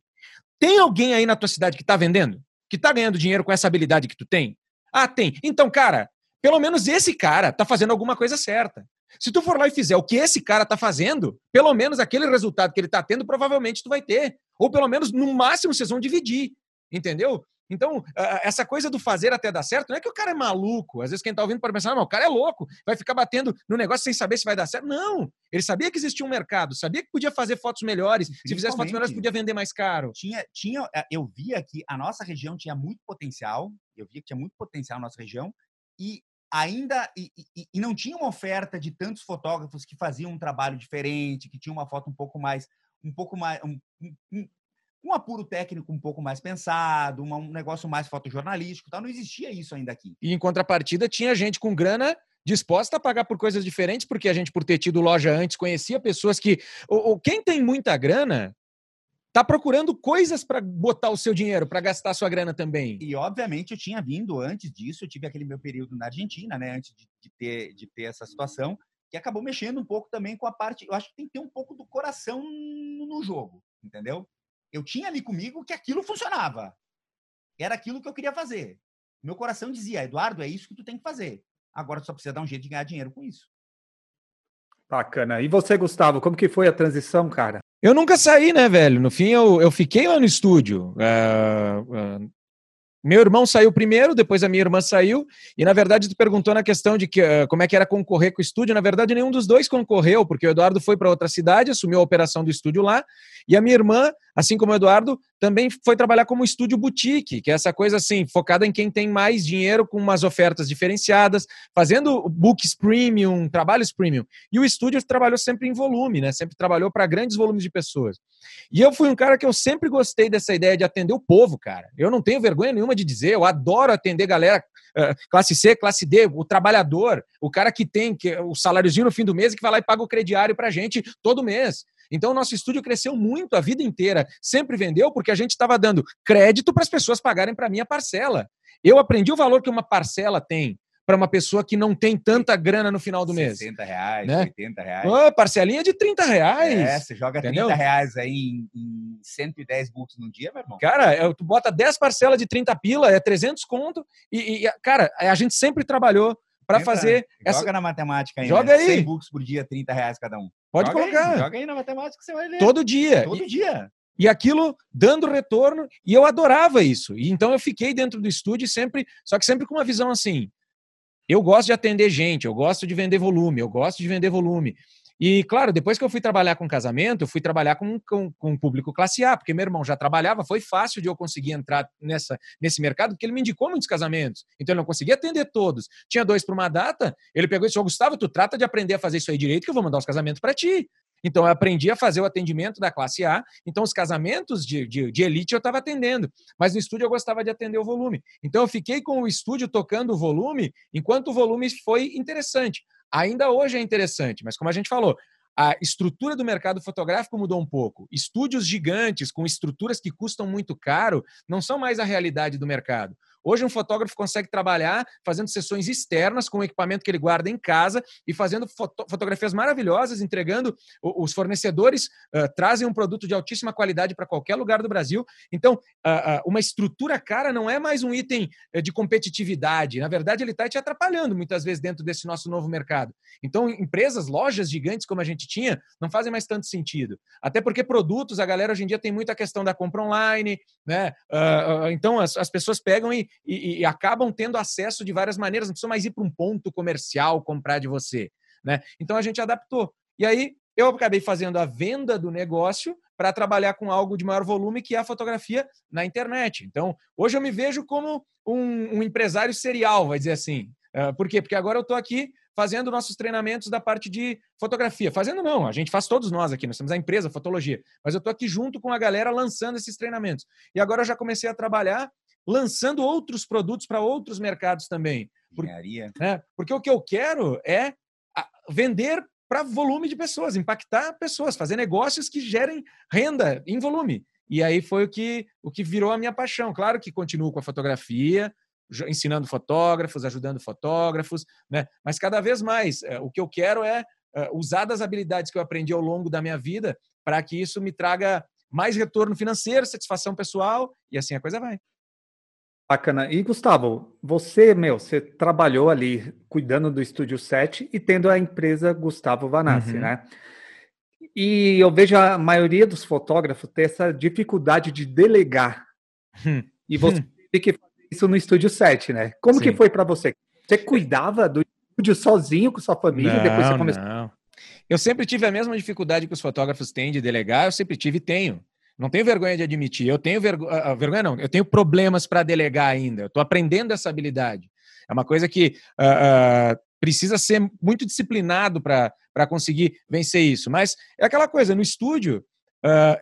Tem alguém aí na tua cidade que tá vendendo? Que tá ganhando dinheiro com essa habilidade que tu tem? Ah, tem. Então, cara, pelo menos esse cara tá fazendo alguma coisa certa. Se tu for lá e fizer o que esse cara tá fazendo, pelo menos aquele resultado que ele tá tendo, provavelmente tu vai ter. Ou pelo menos, no máximo, vocês vão dividir. Entendeu? Então, essa coisa do fazer até dar certo, não é que o cara é maluco. Às vezes quem tá ouvindo pode pensar, não, o cara é louco, vai ficar batendo no negócio sem saber se vai dar certo. Não! Ele sabia que existia um mercado, sabia que podia fazer fotos melhores. Se fizesse fotos melhores, podia vender mais caro. Tinha, tinha, eh, eu via que a nossa região tinha muito potencial, eu via que tinha muito potencial na nossa região, e ainda e, e, e, não tinha uma oferta de tantos fotógrafos que faziam um trabalho diferente, que tinham uma foto um pouco mais um pouco mais um, um, um apuro técnico um pouco mais pensado, um negócio mais fotojornalístico, tal. não existia isso ainda aqui. E em contrapartida tinha gente com grana disposta a pagar por coisas diferentes, porque a gente por ter tido loja antes conhecia pessoas que ou, quem tem muita grana tá procurando coisas para botar o seu dinheiro, para gastar a sua grana também. E obviamente eu tinha vindo antes disso, eu tive aquele meu período na Argentina, né, antes de, de ter de ter essa situação, que acabou mexendo um pouco também com a parte, eu acho que tem que ter um pouco do coração no jogo, entendeu? Eu tinha ali comigo que aquilo funcionava. Era aquilo que eu queria fazer. Meu coração dizia, Eduardo, é isso que tu tem que fazer. Agora tu só precisa dar um jeito de ganhar dinheiro com isso. Bacana. E você, Gustavo, como que foi a transição, cara? Eu nunca saí, né, velho? No fim, eu, eu fiquei lá no estúdio. Uh, uh, meu irmão saiu primeiro, depois a minha irmã saiu, e na verdade tu perguntou na questão de que, uh, como é que era concorrer com o estúdio. Na verdade, nenhum dos dois concorreu, porque o Eduardo foi para outra cidade, assumiu a operação do estúdio lá, e a minha irmã, assim como o Eduardo, também foi trabalhar como estúdio boutique, que é essa coisa assim, focada em quem tem mais dinheiro, com umas ofertas diferenciadas, fazendo books premium, trabalhos premium. E o estúdio trabalhou sempre em volume, né? Sempre trabalhou para grandes volumes de pessoas. E eu fui um cara que eu sempre gostei dessa ideia de atender o povo, cara. Eu não tenho vergonha nenhuma de dizer, eu adoro atender galera uh, classe C, classe D, o trabalhador, o cara que tem que, o saláriozinho no fim do mês e que vai lá e paga o crediário pra gente todo mês. Então, o nosso estúdio cresceu muito a vida inteira. Sempre vendeu porque a gente estava dando crédito para as pessoas pagarem para mim a parcela. Eu aprendi o valor que uma parcela tem para uma pessoa que não tem tanta grana no final do mês. 60 reais, né? 80 reais. Oh, parcelinha de 30 reais. É, você joga entendeu? 30 reais aí em, em 110 books no dia, meu irmão. Cara, tu bota 10 parcelas de 30 pila, é 300 conto. E, e cara, a gente sempre trabalhou para fazer. Joga essa... na matemática aí. Joga né? aí. 100 books por dia, 30 reais cada um. Pode joga colocar. Aí, joga aí na matemática que você vai ler. Todo dia. Todo e, dia. E aquilo dando retorno, e eu adorava isso. E então eu fiquei dentro do estúdio sempre, só que sempre com uma visão assim: eu gosto de atender gente, eu gosto de vender volume, eu gosto de vender volume. E, claro, depois que eu fui trabalhar com casamento, eu fui trabalhar com, com, com público classe A, porque meu irmão já trabalhava, foi fácil de eu conseguir entrar nessa, nesse mercado, porque ele me indicou muitos casamentos. Então, ele não conseguia atender todos. Tinha dois para uma data, ele pegou e disse: Gustavo, tu trata de aprender a fazer isso aí direito, que eu vou mandar os casamentos para ti. Então, eu aprendi a fazer o atendimento da classe A. Então, os casamentos de, de, de elite eu estava atendendo. Mas no estúdio eu gostava de atender o volume. Então, eu fiquei com o estúdio tocando o volume, enquanto o volume foi interessante. Ainda hoje é interessante, mas como a gente falou, a estrutura do mercado fotográfico mudou um pouco. Estúdios gigantes com estruturas que custam muito caro não são mais a realidade do mercado. Hoje, um fotógrafo consegue trabalhar fazendo sessões externas com o equipamento que ele guarda em casa e fazendo foto fotografias maravilhosas, entregando. Os fornecedores uh, trazem um produto de altíssima qualidade para qualquer lugar do Brasil. Então, uh, uh, uma estrutura cara não é mais um item de competitividade. Na verdade, ele está te atrapalhando muitas vezes dentro desse nosso novo mercado. Então, empresas, lojas gigantes como a gente tinha, não fazem mais tanto sentido. Até porque produtos, a galera hoje em dia tem muita questão da compra online, né? então, as, as pessoas pegam e, e, e, acabam tendo acesso de várias maneiras, não precisa mais ir para um ponto comercial comprar de você. Né? Então a gente adaptou. E aí eu acabei fazendo a venda do negócio para trabalhar com algo de maior volume, que é a fotografia na internet. Então, hoje eu me vejo como um, um empresário serial, vai dizer assim. Uh, por quê? Porque agora eu estou aqui fazendo nossos treinamentos da parte de fotografia. Fazendo não, a gente faz todos nós aqui, nós temos a empresa Fotologia, mas eu estou aqui junto com a galera lançando esses treinamentos. E agora eu já comecei a trabalhar lançando outros produtos para outros mercados também. Engenharia. Né? Porque o que eu quero é vender para volume de pessoas, impactar pessoas, fazer negócios que gerem renda em volume. E aí foi o que, o que virou a minha paixão. Claro que continuo com a fotografia, ensinando fotógrafos, ajudando fotógrafos, né? mas cada vez mais eh, o que eu quero é eh, usar das habilidades que eu aprendi ao longo da minha vida para que isso me traga mais retorno financeiro, satisfação pessoal e assim a coisa vai. Bacana. E Gustavo, você, meu, você trabalhou ali cuidando do Estúdio 7 e tendo a empresa Gustavo Vanassi, uhum. né? E eu vejo a maioria dos fotógrafos ter essa dificuldade de delegar. Hum. <laughs> E você hum. tem que fazer isso no Estúdio 7, né? Como Sim. que foi para você? Você cuidava do estúdio sozinho com sua família não, e depois você começou? Não. Eu sempre tive a mesma dificuldade que os fotógrafos têm de delegar, eu sempre tive e tenho. Não tenho vergonha de admitir. Eu tenho vergonha, ah, ah, vergonha não. Eu tenho problemas para delegar ainda. Estou aprendendo essa habilidade. É uma coisa que uh, uh, precisa ser muito disciplinado para conseguir vencer isso. Mas é aquela coisa, no estúdio, uh,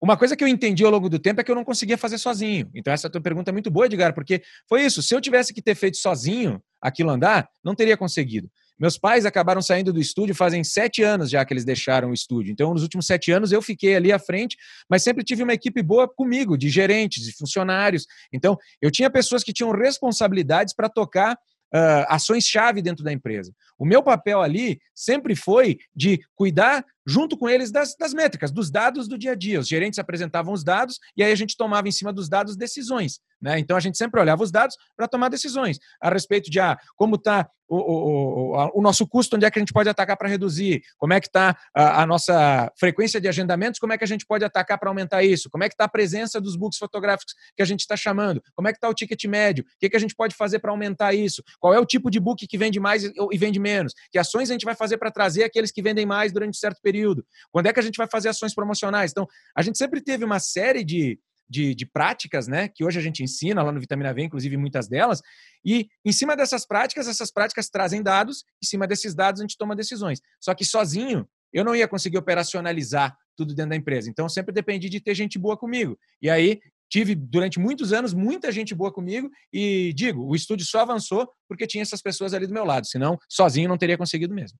uma coisa que eu entendi ao longo do tempo é que eu não conseguia fazer sozinho. Então, essa tua pergunta é muito boa, Edgar, porque foi isso. Se eu tivesse que ter feito sozinho aquilo andar, não teria conseguido. Meus pais acabaram saindo do estúdio fazem sete anos já que eles deixaram o estúdio. Então, nos últimos sete anos, eu fiquei ali à frente, mas sempre tive uma equipe boa comigo, de gerentes, de funcionários. Então, eu tinha pessoas que tinham responsabilidades para tocar uh, ações-chave dentro da empresa. O meu papel ali sempre foi de cuidar junto com eles das, das métricas, dos dados do dia a dia. Os gerentes apresentavam os dados e aí a gente tomava em cima dos dados decisões. Né? Então a gente sempre olhava os dados para tomar decisões a respeito de ah, como está o, o, o, nosso custo, onde é que a gente pode atacar para reduzir, como é que está a, a, nossa frequência de agendamentos, como é que a gente pode atacar para aumentar isso, como é que está a presença dos books fotográficos que a gente está chamando, como é que está o ticket médio, o que, que a gente pode fazer para aumentar isso, qual é o tipo de book que vende mais e vende menos, que ações a gente vai fazer para trazer aqueles que vendem mais durante um certo período período? Quando é que a gente vai fazer ações promocionais? Então, a gente sempre teve uma série de, de, de, práticas, né? Que hoje a gente ensina lá no Vitamina V, inclusive muitas delas. E em cima dessas práticas, essas práticas trazem dados, em cima desses dados a gente toma decisões. Só que sozinho eu não ia conseguir operacionalizar tudo dentro da empresa. Então sempre dependi de ter gente boa comigo. E aí tive durante muitos anos muita gente boa comigo e digo, o estúdio só avançou porque tinha essas pessoas ali do meu lado, senão sozinho não teria conseguido mesmo.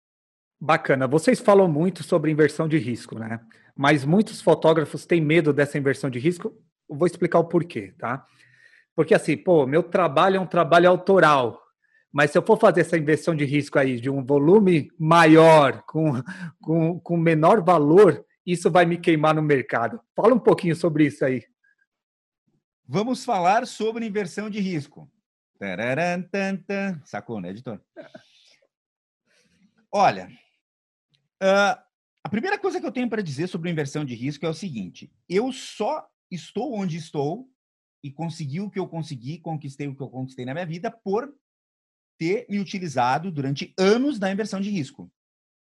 Bacana. Vocês falam muito sobre inversão de risco, né? Mas muitos fotógrafos têm medo dessa inversão de risco. Vou explicar o porquê, tá? Porque assim, pô, meu trabalho é um trabalho autoral. Mas se eu for fazer essa inversão de risco aí de um volume maior, com, com, com menor valor, isso vai me queimar no mercado. Fala um pouquinho sobre isso aí. Vamos falar sobre inversão de risco. Sacou, né, editor? Olha, Uh, a primeira coisa que eu tenho para dizer sobre inversão de risco é o seguinte: eu só estou onde estou e consegui o que eu consegui, conquistei o que eu conquistei na minha vida por ter me utilizado durante anos da inversão de risco.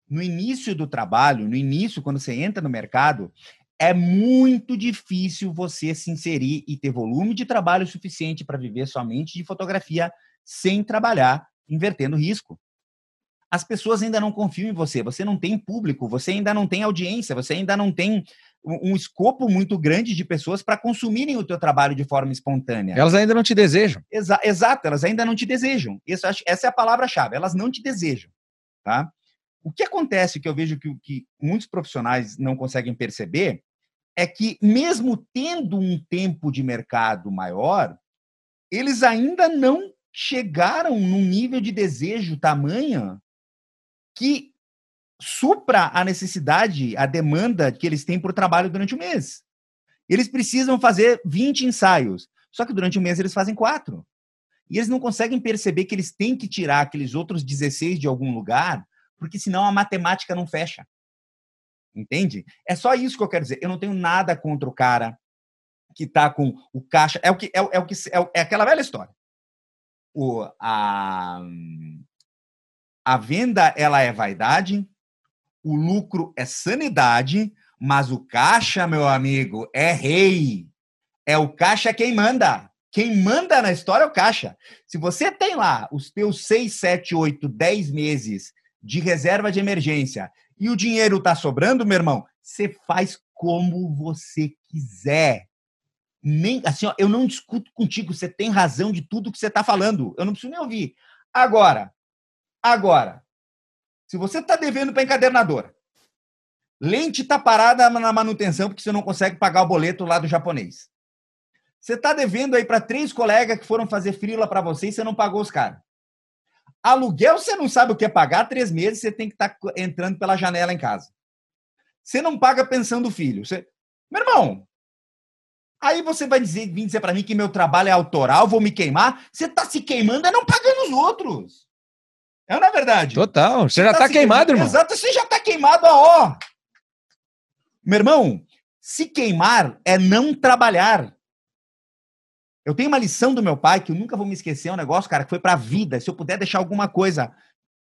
No início do trabalho, no início, quando você entra no mercado, é muito difícil você se inserir e ter volume de trabalho suficiente para viver somente de fotografia sem trabalhar invertendo risco as pessoas ainda não confiam em você, você não tem público, você ainda não tem audiência, você ainda não tem um, escopo muito grande de pessoas para consumirem o teu trabalho de forma espontânea. Elas ainda não te desejam. Exa exato, elas ainda não te desejam. Isso, essa é a palavra-chave, elas não te desejam. Tá? O que acontece, que eu vejo que, que muitos profissionais não conseguem perceber, é que mesmo tendo um tempo de mercado maior, eles ainda não chegaram num nível de desejo tamanha que supra a necessidade, a demanda que eles têm por trabalho durante o mês. Eles precisam fazer 20 ensaios, só que durante o mês eles fazem quatro. E eles não conseguem perceber que eles têm que tirar aqueles outros 16 de algum lugar, porque senão a matemática não fecha. Entende? É só isso que eu quero dizer. Eu não tenho nada contra o cara que está com o caixa. É o que é, é o que é, é aquela velha história. O, a, a venda ela é vaidade, o lucro é sanidade, mas o caixa, meu amigo, é rei. É o caixa quem manda. Quem manda na história é o caixa. Se você tem lá os teus 6, 7, 8, 10 meses de reserva de emergência e o dinheiro tá sobrando, meu irmão, você faz como você quiser. Nem assim, ó, eu não discuto contigo, você tem razão de tudo que você está falando. Eu não preciso nem ouvir. Agora, Agora, se você está devendo para encadernadora, lente está parada na manutenção porque você não consegue pagar o boleto lá do japonês. Você está devendo aí para três colegas que foram fazer frila para você e você não pagou os caras. Aluguel você não sabe o que é pagar, três meses você tem que estar tá entrando pela janela em casa. Você não paga pensão do filho. Você... Meu irmão, aí você vai dizer, vir dizer para mim que meu trabalho é autoral, vou me queimar. Você está se queimando é não pagando os outros. É na é verdade. Total. Você, você já está tá queimado, irmão. Exato, você já está queimado a ó. Meu irmão, se queimar é não trabalhar. Eu tenho uma lição do meu pai que eu nunca vou me esquecer, é um negócio, cara, que foi para a vida. Se eu puder deixar alguma coisa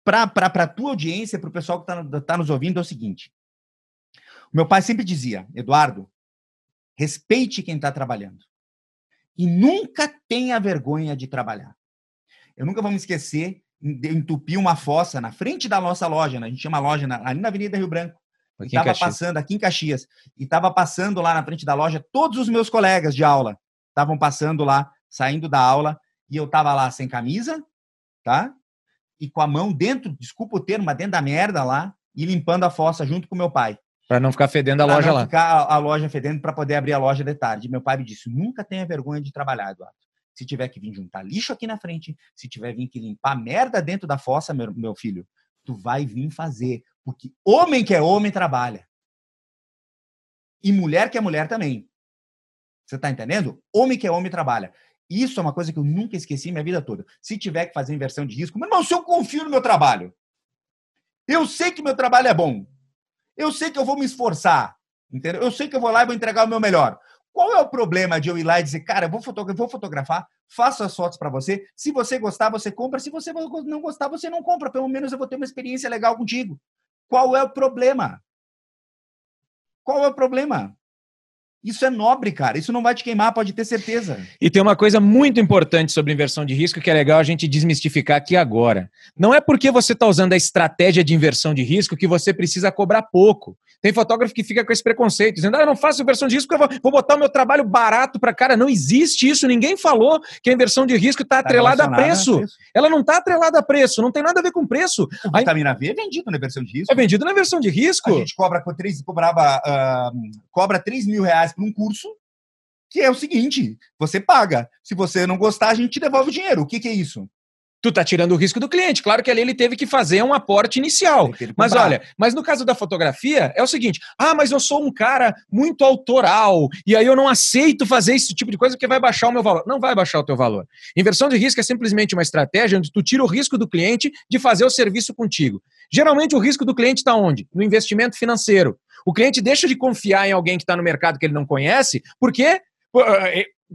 para a tua audiência, para o pessoal que está tá nos ouvindo, é o seguinte. O meu pai sempre dizia, Eduardo, respeite quem está trabalhando. E nunca tenha vergonha de trabalhar. Eu nunca vou me esquecer de entupir uma fossa na frente da nossa loja, né? a gente tinha uma loja na, ali na Avenida Rio Branco. Aqui estava passando aqui em Caxias e estava passando lá na frente da loja todos os meus colegas de aula estavam passando lá, saindo da aula e eu estava lá sem camisa, tá? E com a mão dentro, desculpa o termo, mas dentro da merda lá e limpando a fossa junto com meu pai. Para não ficar fedendo a pra loja não lá. ficar a, a loja fedendo para poder abrir a loja de tarde. Meu pai me disse: nunca tenha vergonha de trabalhar, Eduardo. Se tiver que vir juntar lixo aqui na frente, se tiver vir que limpar merda dentro da fossa, meu, meu filho, tu vai vir fazer. Porque homem que é homem trabalha. E mulher que é mulher também. Você está entendendo? Homem que é homem trabalha. Isso é uma coisa que eu nunca esqueci minha vida toda. Se tiver que fazer inversão de risco, meu irmão, se eu confio no meu trabalho, eu sei que meu trabalho é bom, eu sei que eu vou me esforçar, entendeu? Eu sei que eu vou lá e vou entregar o meu melhor. Qual é o problema de eu ir lá e dizer, cara, eu vou fotografar, vou fotografar faço as fotos para você. Se você gostar, você compra. Se você não gostar, você não compra. Pelo menos eu vou ter uma experiência legal contigo. Qual é o problema? Qual é o problema? Isso é nobre, cara. Isso não vai te queimar, pode ter certeza. E tem uma coisa muito importante sobre inversão de risco que é legal a gente desmistificar aqui agora. Não é porque você está usando a estratégia de inversão de risco que você precisa cobrar pouco. Tem fotógrafo que fica com esse preconceito, dizendo: ah, eu não faço inversão de risco porque eu vou, botar o meu trabalho barato para cara. Não existe isso. Ninguém falou que a inversão de risco está tá atrelada a preço. a preço. Ela não está atrelada a preço, não tem nada a ver com preço. O vitamina V é vendido na inversão de risco. É vendido na inversão de risco. A gente cobra, três, cobrava, uh, cobra 3 mil reais para um curso, que é o seguinte: você paga. Se você não gostar, a gente te devolve o dinheiro. O que, que é isso? Tu tá tirando o risco do cliente. Claro que ali ele teve que fazer um aporte inicial. Mas olha, mas no caso da fotografia, é o seguinte: ah, mas eu sou um cara muito autoral, e aí eu não aceito fazer esse tipo de coisa porque vai baixar o meu valor. Não vai baixar o teu valor. Inversão de risco é simplesmente uma estratégia onde tu tira o risco do cliente de fazer o serviço contigo. Geralmente o risco do cliente está onde? No investimento financeiro. O cliente deixa de confiar em alguém que está no mercado que ele não conhece, porque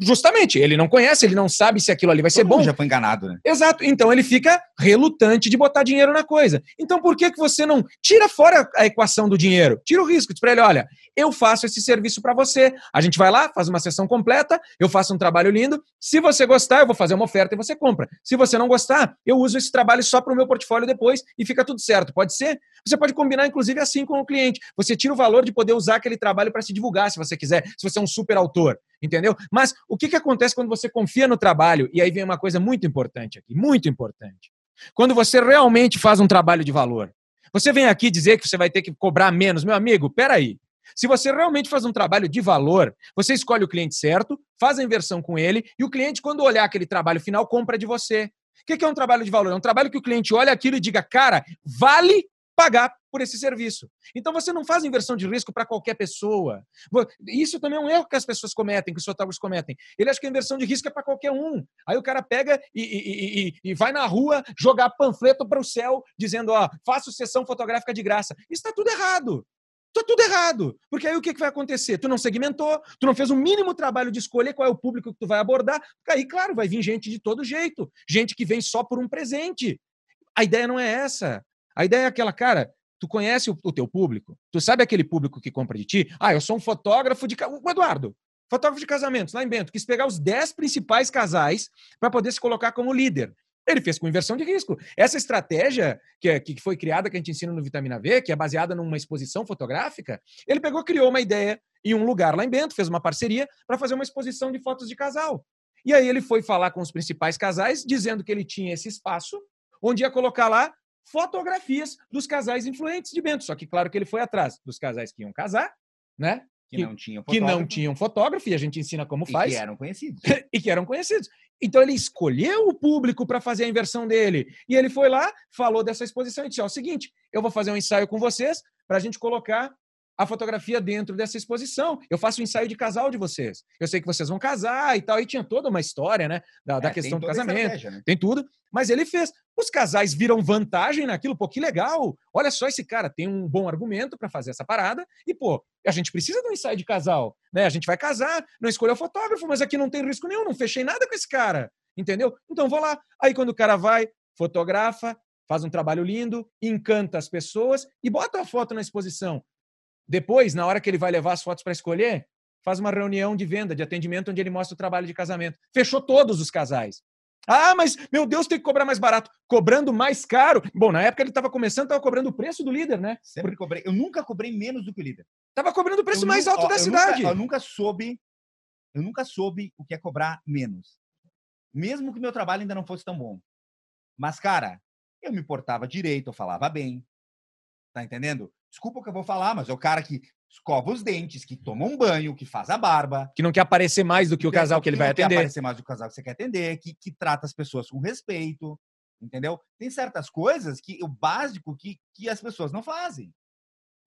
justamente, ele não conhece, ele não sabe se aquilo ali vai Todo ser bom. já foi enganado, né? Exato. Então ele fica relutante de botar dinheiro na coisa. Então por que, que você não tira fora a equação do dinheiro? Tira o risco, diz para ele, olha, eu faço esse serviço para você. A gente vai lá, faz uma sessão completa, eu faço um trabalho lindo. Se você gostar, eu vou fazer uma oferta e você compra. Se você não gostar, eu uso esse trabalho só para o meu portfólio depois e fica tudo certo. Pode ser? Você pode combinar, inclusive, assim com o cliente. Você tira o valor de poder usar aquele trabalho para se divulgar, se você quiser, se você é um super autor, entendeu? Mas o que, que acontece quando você confia no trabalho? E aí vem uma coisa muito importante aqui, muito importante. Quando você realmente faz um trabalho de valor. Você vem aqui dizer que você vai ter que cobrar menos. Meu amigo, peraí. Se você realmente faz um trabalho de valor, você escolhe o cliente certo, faz a inversão com ele, e o cliente, quando olhar aquele trabalho final, compra de você. O que é um trabalho de valor? É um trabalho que o cliente olha aquilo e diga, cara, vale pagar por esse serviço. Então você não faz inversão de risco para qualquer pessoa. Isso também é um erro que as pessoas cometem, que os fotógrafos cometem. Ele acha que a inversão de risco é para qualquer um. Aí o cara pega e, e, e, e vai na rua jogar panfleto para o céu dizendo: ó, faço sessão fotográfica de graça. Isso está tudo errado. Está tudo errado. Porque aí o que, que vai acontecer? Tu não segmentou, tu não fez o mínimo trabalho de escolher qual é o público que tu vai abordar. Aí, claro, vai vir gente de todo jeito. Gente que vem só por um presente. A ideia não é essa. A ideia é aquela, cara, tu conhece o, o teu público, tu sabe aquele público que compra de ti? Ah, eu sou um fotógrafo de. O Eduardo, fotógrafo de casamentos, lá em Bento, quis pegar os 10 principais casais para poder se colocar como líder. Ele fez com inversão de risco. Essa estratégia que, é, que foi criada, que a gente ensina no Vitamina V, que é baseada numa exposição fotográfica, ele pegou, criou uma ideia em um lugar lá em Bento, fez uma parceria para fazer uma exposição de fotos de casal. E aí ele foi falar com os principais casais, dizendo que ele tinha esse espaço, onde ia colocar lá fotografias dos casais influentes de Bento. Só que, claro, que ele foi atrás dos casais que iam casar, né? Que, que não tinham fotógrafo. Que não tinham fotógrafo, e a gente ensina como faz. E que eram conhecidos. <laughs> e que eram conhecidos. Então ele escolheu o público para fazer a inversão dele. E ele foi lá, falou dessa exposição e disse: ó, é o seguinte, eu vou fazer um ensaio com vocês para a gente colocar a fotografia dentro dessa exposição. Eu faço um ensaio de casal de vocês. Eu sei que vocês vão casar e tal. E tinha toda uma história, né? Da, é, da questão do casamento. Né? Tem tudo. Mas ele fez. Os casais viram vantagem naquilo. Pô, que legal. Olha só, esse cara tem um bom argumento para fazer essa parada. E, pô, a gente precisa de um ensaio de casal. Né? A gente vai casar, não escolheu fotógrafo, mas aqui não tem risco nenhum. Não fechei nada com esse cara. Entendeu? Então vou lá. Aí quando o cara vai, fotografa, faz um trabalho lindo, encanta as pessoas e bota a foto na exposição. Depois, na hora que ele vai levar as fotos para escolher, faz uma reunião de venda, de atendimento, onde ele mostra o trabalho de casamento. Fechou todos os casais. Ah, mas meu Deus, tem que cobrar mais barato. Cobrando mais caro. Bom, na época ele estava começando, estava cobrando o preço do líder, né? Sempre cobrei. Eu nunca cobrei menos do que o líder. Tava cobrando o preço eu mais nunca, alto ó, da eu cidade. Nunca, eu nunca soube, eu nunca soube o que é cobrar menos. Mesmo que meu trabalho ainda não fosse tão bom. Mas, cara, eu me portava direito, eu falava bem. Tá entendendo? Desculpa o que eu vou falar, mas é o cara que escova os dentes, que toma um banho, que faz a barba. Que não quer aparecer mais do que o casal que ele vai atender. Que quer aparecer mais do que o casal que você quer atender, que, que trata as pessoas com respeito, entendeu? Tem certas coisas que o básico que, que as pessoas não fazem,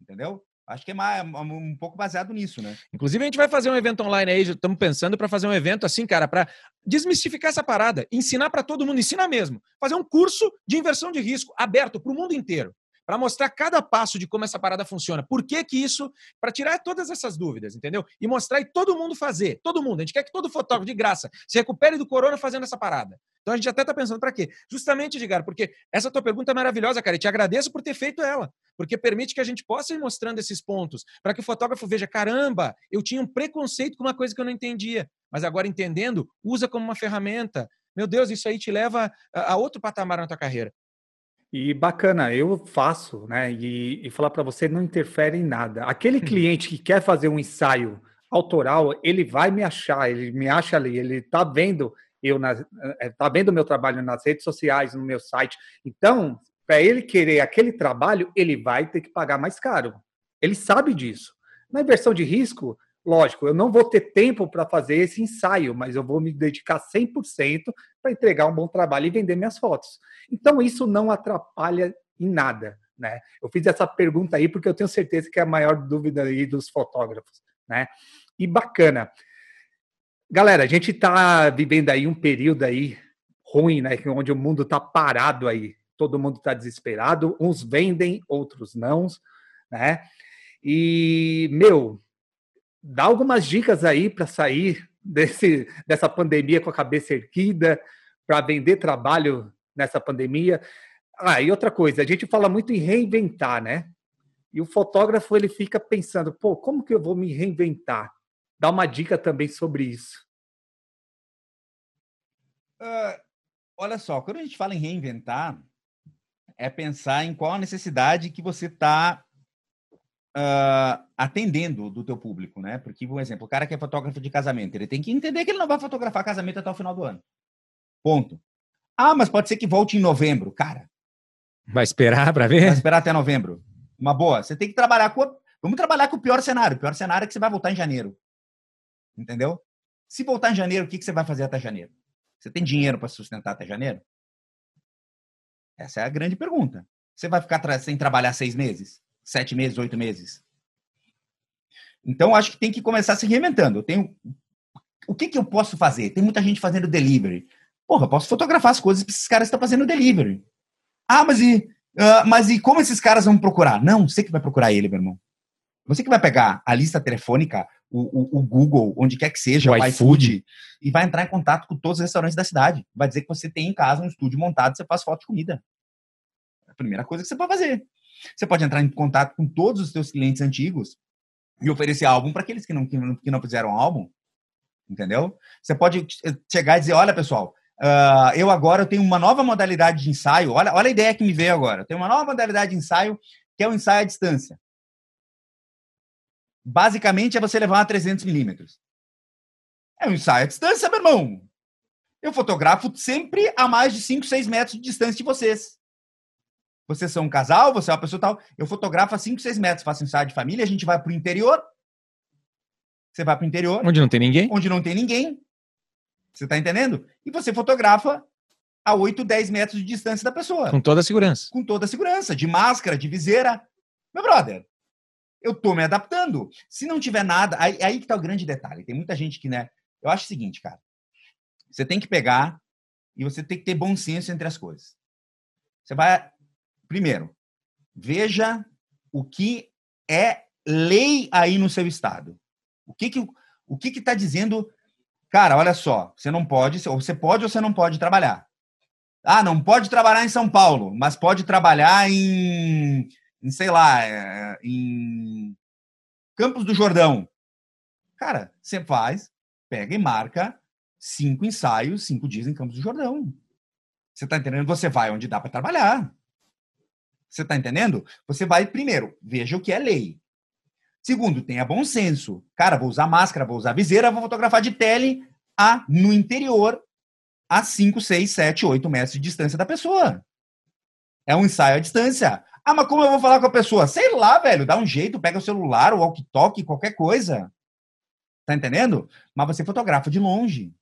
entendeu? Acho que é mais, um pouco baseado nisso, né? Inclusive, a gente vai fazer um evento online aí, estamos pensando para fazer um evento assim, cara, para desmistificar essa parada, ensinar para todo mundo, ensinar mesmo. Fazer um curso de inversão de risco aberto para o mundo inteiro para mostrar cada passo de como essa parada funciona. Por que que isso, para tirar todas essas dúvidas, entendeu? E mostrar e todo mundo fazer, todo mundo. A gente quer que todo fotógrafo de graça se recupere do corona fazendo essa parada. Então a gente até está pensando para quê? Justamente, Edgar, porque essa tua pergunta é maravilhosa, cara, e te agradeço por ter feito ela, porque permite que a gente possa ir mostrando esses pontos, para que o fotógrafo veja, caramba, eu tinha um preconceito com uma coisa que eu não entendia, mas agora entendendo, usa como uma ferramenta. Meu Deus, isso aí te leva a outro patamar na tua carreira. E bacana, eu faço, né? E, e falar para você não interfere em nada. Aquele uhum. cliente que quer fazer um ensaio autoral, ele vai me achar, ele me acha ali, ele está vendo eu está vendo o meu trabalho nas redes sociais, no meu site. Então, para ele querer aquele trabalho, ele vai ter que pagar mais caro. Ele sabe disso. Na inversão de risco, lógico, eu não vou ter tempo para fazer esse ensaio, mas eu vou me dedicar 100% para entregar um bom trabalho e vender minhas fotos. Então, isso não atrapalha em nada. Né? Eu fiz essa pergunta aí porque eu tenho certeza que é a maior dúvida aí dos fotógrafos. Né? E bacana. Galera, a gente está vivendo aí um período aí ruim, né? Onde o mundo está parado aí. Todo mundo está desesperado. Uns vendem, outros não, né? E, meu, dá algumas dicas aí para sair desse, dessa pandemia com a cabeça erguida, para vender trabalho nessa pandemia. Ah, e outra coisa, a gente fala muito em reinventar, né? E o fotógrafo ele fica pensando, pô, como que eu vou me reinventar? Dá uma dica também sobre isso. Uh, olha só, quando a gente fala em reinventar, é pensar em qual a necessidade que você está uh, atendendo do teu público, né? Porque, por exemplo, o cara que é fotógrafo de casamento, ele tem que entender que ele não vai fotografar casamento até o final do ano. Ponto. Ah, mas pode ser que volte em novembro. Cara. Vai esperar para ver? Vai esperar até novembro. Uma boa. Você tem que trabalhar com. Vamos trabalhar com o pior cenário. O pior cenário é que você vai voltar em janeiro. Entendeu? Se voltar em janeiro, o que, que você vai fazer até janeiro? Você tem dinheiro para sustentar até janeiro? Essa é a grande pergunta. Você vai ficar sem trabalhar seis meses? Sete meses, oito meses. Então, acho que tem que começar se reinventando. Eu tenho. O que, que eu posso fazer? Tem muita gente fazendo delivery. Porra, posso fotografar as coisas que esses caras estão fazendo delivery. Ah, mas e, uh, mas e como esses caras vão procurar? Não, você que vai procurar ele, meu irmão. Você que vai pegar a lista telefônica, o, o, o Google, onde quer que seja, o, o iFood, e vai entrar em contato com todos os restaurantes da cidade. Vai dizer que você tem em casa um estúdio montado, você faz foto de comida. É a primeira coisa que você pode fazer. Você pode entrar em contato com todos os seus clientes antigos e oferecer álbum para aqueles que não, que não fizeram álbum. Entendeu? Você pode chegar e dizer: olha, pessoal, uh, eu agora tenho uma nova modalidade de ensaio. Olha, olha a ideia que me veio agora. Tenho uma nova modalidade de ensaio que é o ensaio à distância. Basicamente é você levar a 300 milímetros. É um ensaio à distância, meu irmão. Eu fotografo sempre a mais de 5, 6 metros de distância de vocês. Vocês são um casal, você é uma pessoa tal. Eu fotografo a 5, 6 metros, faço ensaio de família, a gente vai para o interior. Você vai para o interior. Onde não tem ninguém? Onde não tem ninguém. Você está entendendo? E você fotografa a 8, 10 metros de distância da pessoa. Com toda a segurança. Com toda a segurança. De máscara, de viseira. Meu brother, eu tô me adaptando. Se não tiver nada, aí, aí que tá o grande detalhe. Tem muita gente que, né? Eu acho o seguinte, cara. Você tem que pegar e você tem que ter bom senso entre as coisas. Você vai Primeiro, veja o que é lei aí no seu estado. O que que o que está dizendo? Cara, olha só, você não pode, ou você pode ou você não pode trabalhar. Ah, não pode trabalhar em São Paulo, mas pode trabalhar em, em sei lá, é, em Campos do Jordão. Cara, você faz, pega e marca cinco ensaios, cinco dias em Campos do Jordão. Você está entendendo? Você vai onde dá para trabalhar. Você está entendendo? Você vai, primeiro, veja o que é lei. Segundo, tenha bom senso. Cara, vou usar máscara, vou usar viseira, vou fotografar de tele a, no interior a 5, 6, 7, 8 metros de distância da pessoa. É um ensaio à distância. Ah, mas como eu vou falar com a pessoa? Sei lá, velho, dá um jeito, pega o celular, o walkie-talkie, qualquer coisa. Tá entendendo? Mas você fotografa de longe.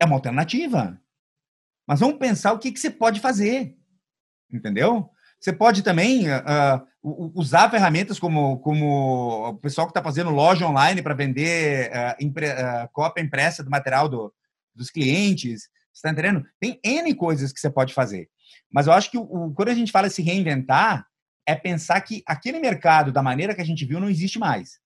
É uma alternativa. Mas vamos pensar o que, que você pode fazer. Entendeu? Você pode também uh, usar ferramentas como, como o pessoal que está fazendo loja online para vender uh, impre, uh, cópia impressa do material do, dos clientes. Você está entendendo? Tem N coisas que você pode fazer. Mas eu acho que o, quando a gente fala se reinventar, é pensar que aquele mercado, da maneira que a gente viu, não existe mais.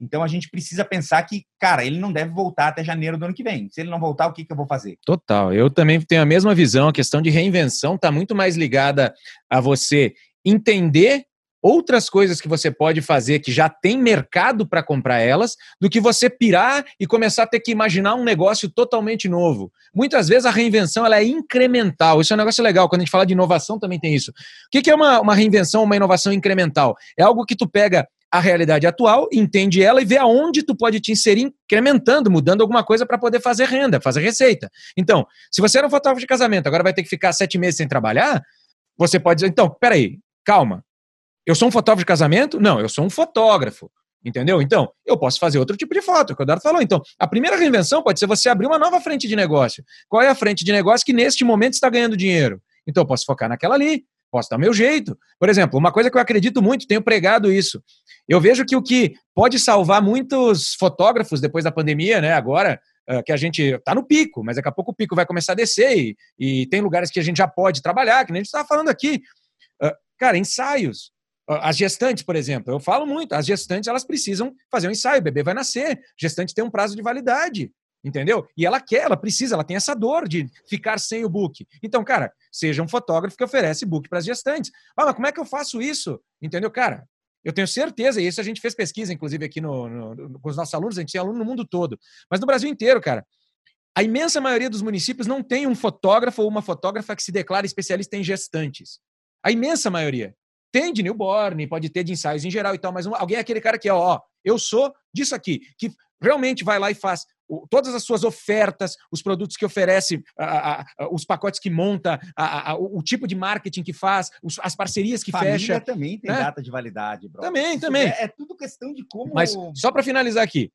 Então a gente precisa pensar que, cara, ele não deve voltar até janeiro do ano que vem. Se ele não voltar, o que, que eu vou fazer? Total. Eu também tenho a mesma visão. A questão de reinvenção está muito mais ligada a você entender outras coisas que você pode fazer que já tem mercado para comprar elas, do que você pirar e começar a ter que imaginar um negócio totalmente novo. Muitas vezes a reinvenção ela é incremental. Isso é um negócio legal. Quando a gente fala de inovação, também tem isso. O que é uma, uma reinvenção, uma inovação incremental? É algo que tu pega a realidade atual, entende ela e vê aonde tu pode te inserir incrementando, mudando alguma coisa para poder fazer renda, fazer receita. Então, se você era um fotógrafo de casamento, agora vai ter que ficar sete meses sem trabalhar, você pode dizer, então, peraí, calma. Eu sou um fotógrafo de casamento? Não, eu sou um fotógrafo. Entendeu? Então, eu posso fazer outro tipo de foto, é o que o Eduardo falou. Então, a primeira reinvenção pode ser você abrir uma nova frente de negócio. Qual é a frente de negócio que neste momento está ganhando dinheiro? Então, eu posso focar naquela ali, Posso dar meu jeito. Por exemplo, uma coisa que eu acredito muito, tenho pregado isso. Eu vejo que o que pode salvar muitos fotógrafos depois da pandemia, né? Agora, uh, que a gente está no pico, mas daqui a pouco o pico vai começar a descer e, e tem lugares que a gente já pode trabalhar, que nem a gente estava falando aqui. Uh, cara, ensaios. As gestantes, por exemplo, eu falo muito, as gestantes elas precisam fazer um ensaio, o bebê vai nascer, gestante tem um prazo de validade. Entendeu? E ela quer, ela precisa, ela tem essa dor de ficar sem o book. Então, cara, seja um fotógrafo que oferece book para as gestantes. Ah, mas como é que eu faço isso? Entendeu, cara? Eu tenho certeza, e isso a gente fez pesquisa, inclusive, aqui no, no, com os nossos alunos, a gente tem aluno no mundo todo, mas no Brasil inteiro, cara. A imensa maioria dos municípios não tem um fotógrafo ou uma fotógrafa que se declara especialista em gestantes. A imensa maioria. Tem de newborn, pode ter de ensaios em geral e tal, mas alguém é aquele cara que é, ó, eu sou disso aqui, que realmente vai lá e faz todas as suas ofertas, os produtos que oferece, a, a, os pacotes que monta, a, o tipo de marketing que faz, os, as parcerias que Família fecha. também tem né? data de validade, bro. Também, Isso também. É, é, tudo questão de como. Mas só para finalizar aqui,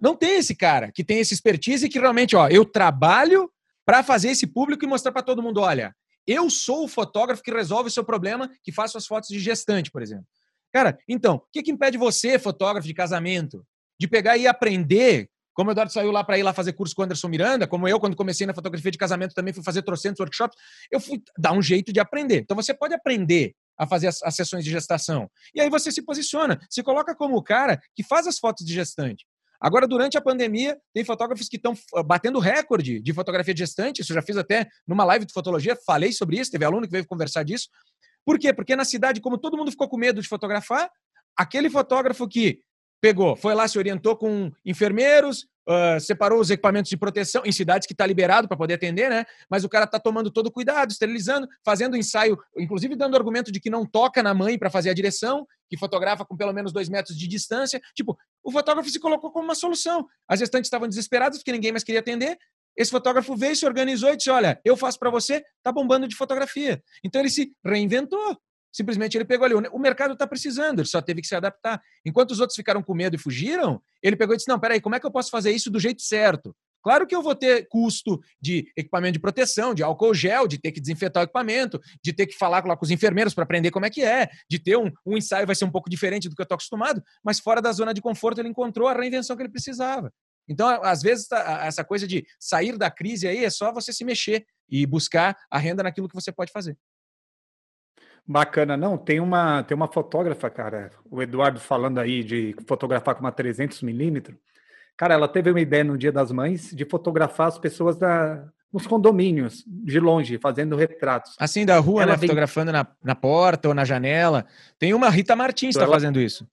não tem esse cara que tem esse expertise e que realmente, ó, eu trabalho para fazer esse público e mostrar para todo mundo, olha, eu sou o fotógrafo que resolve o seu problema, que faz suas fotos de gestante, por exemplo. Cara, então, o que, que impede você, fotógrafo de casamento, de pegar e aprender como o Eduardo saiu lá para ir lá fazer curso com o Anderson Miranda, como eu, quando comecei na fotografia de casamento, também fui fazer trocentos workshops, eu fui dar um jeito de aprender. Então você pode aprender a fazer as, as sessões de gestação. E aí você se posiciona, se coloca como o cara que faz as fotos de gestante. Agora, durante a pandemia, tem fotógrafos que estão ah, batendo recorde de fotografia de gestante. Isso eu já fiz até numa live de fotologia, falei sobre isso, teve aluno que veio conversar disso. Por quê? Porque na cidade, como todo mundo ficou com medo de fotografar, aquele fotógrafo que pegou, foi lá, se orientou com enfermeiros, uh, separou os equipamentos de proteção em cidades que está liberado para poder atender, né? Mas o cara está tomando todo cuidado, esterilizando, fazendo ensaio, inclusive dando argumento de que não toca na mãe para fazer a direção, que fotografa com pelo menos dois metros de distância. Tipo, o fotógrafo se colocou como uma solução. As gestantes estavam desesperadas porque ninguém mais queria atender. Esse fotógrafo veio, se organizou e disse: Olha, eu faço para você, tá bombando de fotografia. Então ele se reinventou. Simplesmente ele pegou ali. O mercado está precisando, ele só teve que se adaptar. Enquanto os outros ficaram com medo e fugiram, ele pegou e disse: Não, peraí, como é que eu posso fazer isso do jeito certo? Claro que eu vou ter custo de equipamento de proteção, de álcool gel, de ter que desinfetar o equipamento, de ter que falar lá com os enfermeiros para aprender como é que é, de ter um, um ensaio vai ser um pouco diferente do que eu estou acostumado, mas fora da zona de conforto ele encontrou a reinvenção que ele precisava. Então, às vezes, tá, essa coisa de sair da crise aí é só você se mexer e buscar a renda naquilo que você pode fazer. Bacana, não, tem uma, tem uma fotógrafa, cara, o Eduardo falando aí de fotografar com uma 300 milímetros. Cara, ela teve uma ideia no Dia das Mães de fotografar as pessoas da, nos condomínios, de longe, fazendo retratos. Assim, da rua, ela né? Vem... Fotografando na, na porta ou na janela. Tem uma Rita Martins que está ela... fazendo isso.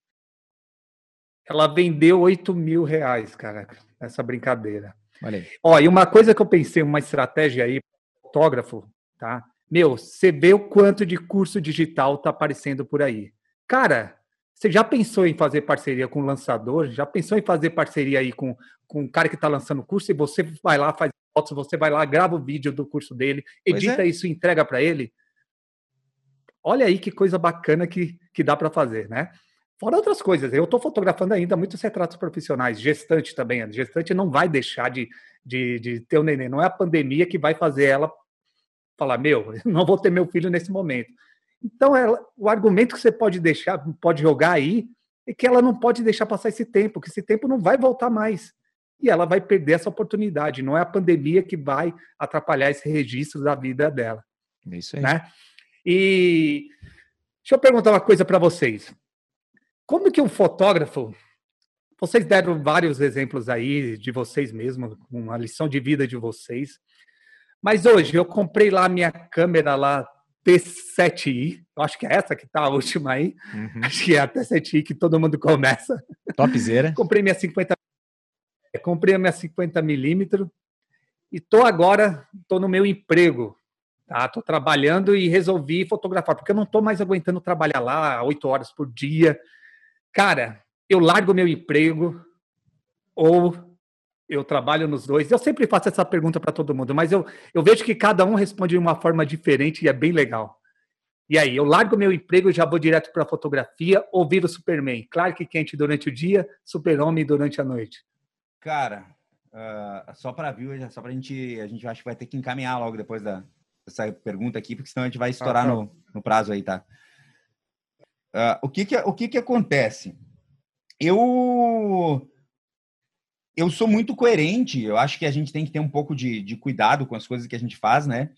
Ela vendeu 8 mil reais, cara. nessa brincadeira. Olha Ó, e uma coisa que eu pensei, uma estratégia aí, fotógrafo, tá? Meu, você vê o quanto de curso digital tá aparecendo por aí. Cara, você já pensou em fazer parceria com o lançador? Já pensou em fazer parceria aí com, com um cara que está lançando o curso e você vai lá, faz fotos, você vai lá, grava o vídeo do curso dele, edita é. isso e entrega para ele? Olha aí que coisa bacana que, que dá para fazer, né? Fora outras coisas, eu estou fotografando ainda muitos retratos profissionais, gestante também. A gestante não vai deixar de, de, de ter o um neném, não é a pandemia que vai fazer ela falar: meu, <laughs> não vou ter meu filho nesse momento. Então, ela, o argumento que você pode deixar, pode jogar aí, é que ela não pode deixar passar esse tempo, que esse tempo não vai voltar mais. E ela vai perder essa oportunidade. Não é a pandemia que vai atrapalhar esse registro da vida dela. É isso aí. Né? E deixa eu perguntar uma coisa para vocês. Como que um fotógrafo vocês deram vários exemplos aí de vocês mesmos, uma lição de vida de vocês. Mas hoje eu comprei lá minha câmera lá T7i, acho que é essa que tá a última aí. Uhum. Acho que é a T7i que todo mundo começa. Topzera. <laughs> comprei minha 50 comprei a minha 50 milímetros e tô agora tô no meu emprego. Tá, tô trabalhando e resolvi fotografar, porque eu não tô mais aguentando trabalhar lá oito horas por dia. Cara, eu largo meu emprego ou eu trabalho nos dois. Eu sempre faço essa pergunta para todo mundo, mas eu, eu vejo que cada um responde de uma forma diferente e é bem legal. E aí, eu largo meu emprego e já vou direto para a fotografia ou viro Superman? Clark Kent durante o dia, Super-Homem durante a noite. Cara, uh, só para viu, só para a gente, a gente acho que vai ter que encaminhar logo depois da, dessa pergunta aqui, porque senão a gente vai estourar ah, tá. no, no prazo aí, tá? Uh, o que que, o que que acontece? Eu eu sou muito coerente. Eu acho que a gente tem que ter um pouco de, de cuidado com as coisas que a gente faz, né?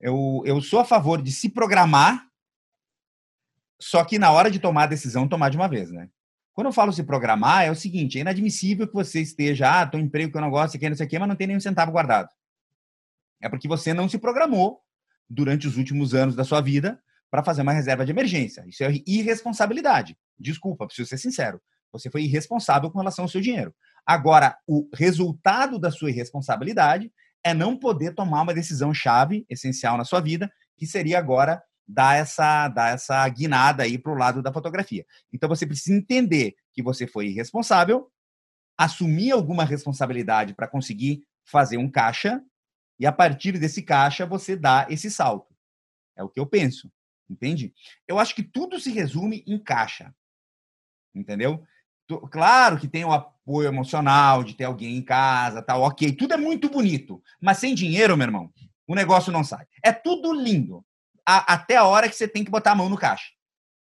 Eu, eu sou a favor de se programar, só que na hora de tomar a decisão, tomar de uma vez, né? Quando eu falo se programar, é o seguinte: é inadmissível que você esteja, ah, tô em emprego que eu não gosto, aqui, não sei o quê, mas não tem nenhum centavo guardado. É porque você não se programou durante os últimos anos da sua vida para fazer uma reserva de emergência. Isso é irresponsabilidade. Desculpa, preciso ser sincero. Você foi irresponsável com relação ao seu dinheiro. Agora, o resultado da sua irresponsabilidade é não poder tomar uma decisão chave, essencial na sua vida, que seria agora dar essa, dar essa guinada aí para o lado da fotografia. Então, você precisa entender que você foi irresponsável, assumir alguma responsabilidade para conseguir fazer um caixa, e a partir desse caixa você dá esse salto. É o que eu penso, entende? Eu acho que tudo se resume em caixa, entendeu? Claro que tem o apoio emocional de ter alguém em casa, tal, ok, tudo é muito bonito, mas sem dinheiro, meu irmão, o negócio não sai. É tudo lindo, a, até a hora que você tem que botar a mão no caixa.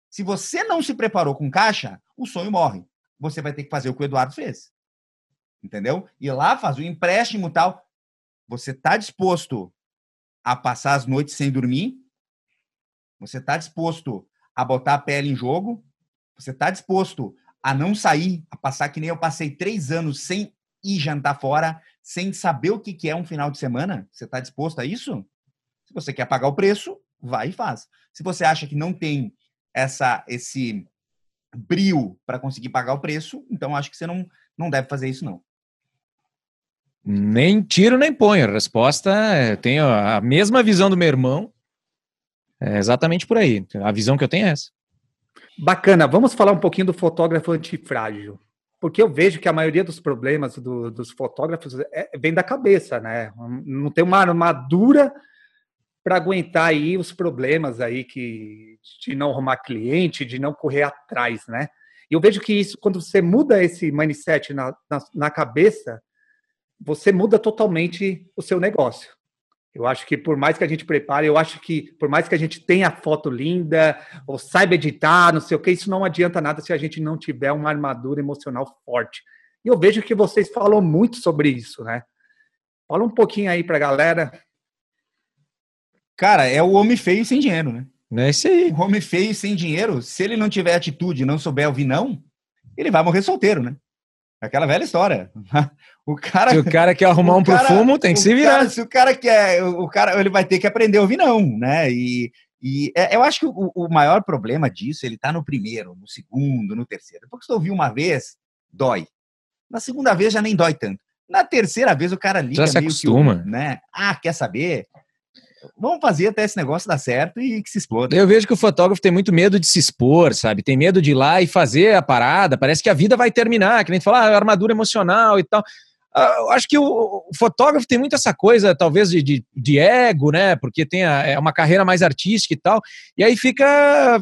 Se você não se preparou com caixa, o sonho morre. Você vai ter que fazer o que o Eduardo fez. Entendeu? Ir lá, fazer o empréstimo tal. Você está disposto a passar as noites sem dormir? Você está disposto a botar a pele em jogo? Você está disposto a não sair, a passar que nem eu passei três anos sem ir jantar fora, sem saber o que é um final de semana? Você está disposto a isso? Se você quer pagar o preço, vai e faz. Se você acha que não tem essa esse brio para conseguir pagar o preço, então acho que você não, não deve fazer isso, não. Nem tiro nem ponho. A resposta é: tenho a mesma visão do meu irmão. É exatamente por aí. A visão que eu tenho é essa. Bacana, vamos falar um pouquinho do fotógrafo antifrágil. Porque eu vejo que a maioria dos problemas do, dos fotógrafos é, vem da cabeça, né? Não tem uma armadura para aguentar aí os problemas aí que de não arrumar cliente, de não correr atrás, né? E eu vejo que isso, quando você muda esse mindset na, na, na cabeça, você muda totalmente o seu negócio. Eu acho que por mais que a gente prepare, eu acho que por mais que a gente tenha foto linda, ou saiba editar, não sei o que, isso não adianta nada se a gente não tiver uma armadura emocional forte. E eu vejo que vocês falam muito sobre isso, né? Fala um pouquinho aí pra galera. Cara, é o homem feio sem dinheiro, né? É isso aí. O homem feio sem dinheiro, se ele não tiver atitude não souber ouvir não, ele vai morrer solteiro, né? Aquela velha história. <laughs> O cara, se o cara quer arrumar <laughs> um cara, pro fumo, tem que se virar. Cara, se o cara quer, o cara ele vai ter que aprender a ouvir não, né? E, e é, eu acho que o, o, maior problema disso, ele tá no primeiro, no segundo, no terceiro. Depois que você ouviu uma vez, dói. Na segunda vez já nem dói tanto. Na terceira vez o cara liga Já se acostuma. Que, né? Ah, quer saber? Vamos fazer até esse negócio dar certo e que se exploda. Eu vejo que o fotógrafo tem muito medo de se expor, sabe? Tem medo de ir lá e fazer a parada. Parece que a vida vai terminar, que nem tu fala, ah, armadura emocional e tal. Ah, eu acho que o, fotógrafo tem muito essa coisa, talvez, de, de, de ego, né? Porque tem a, é uma carreira mais artística e tal. E aí fica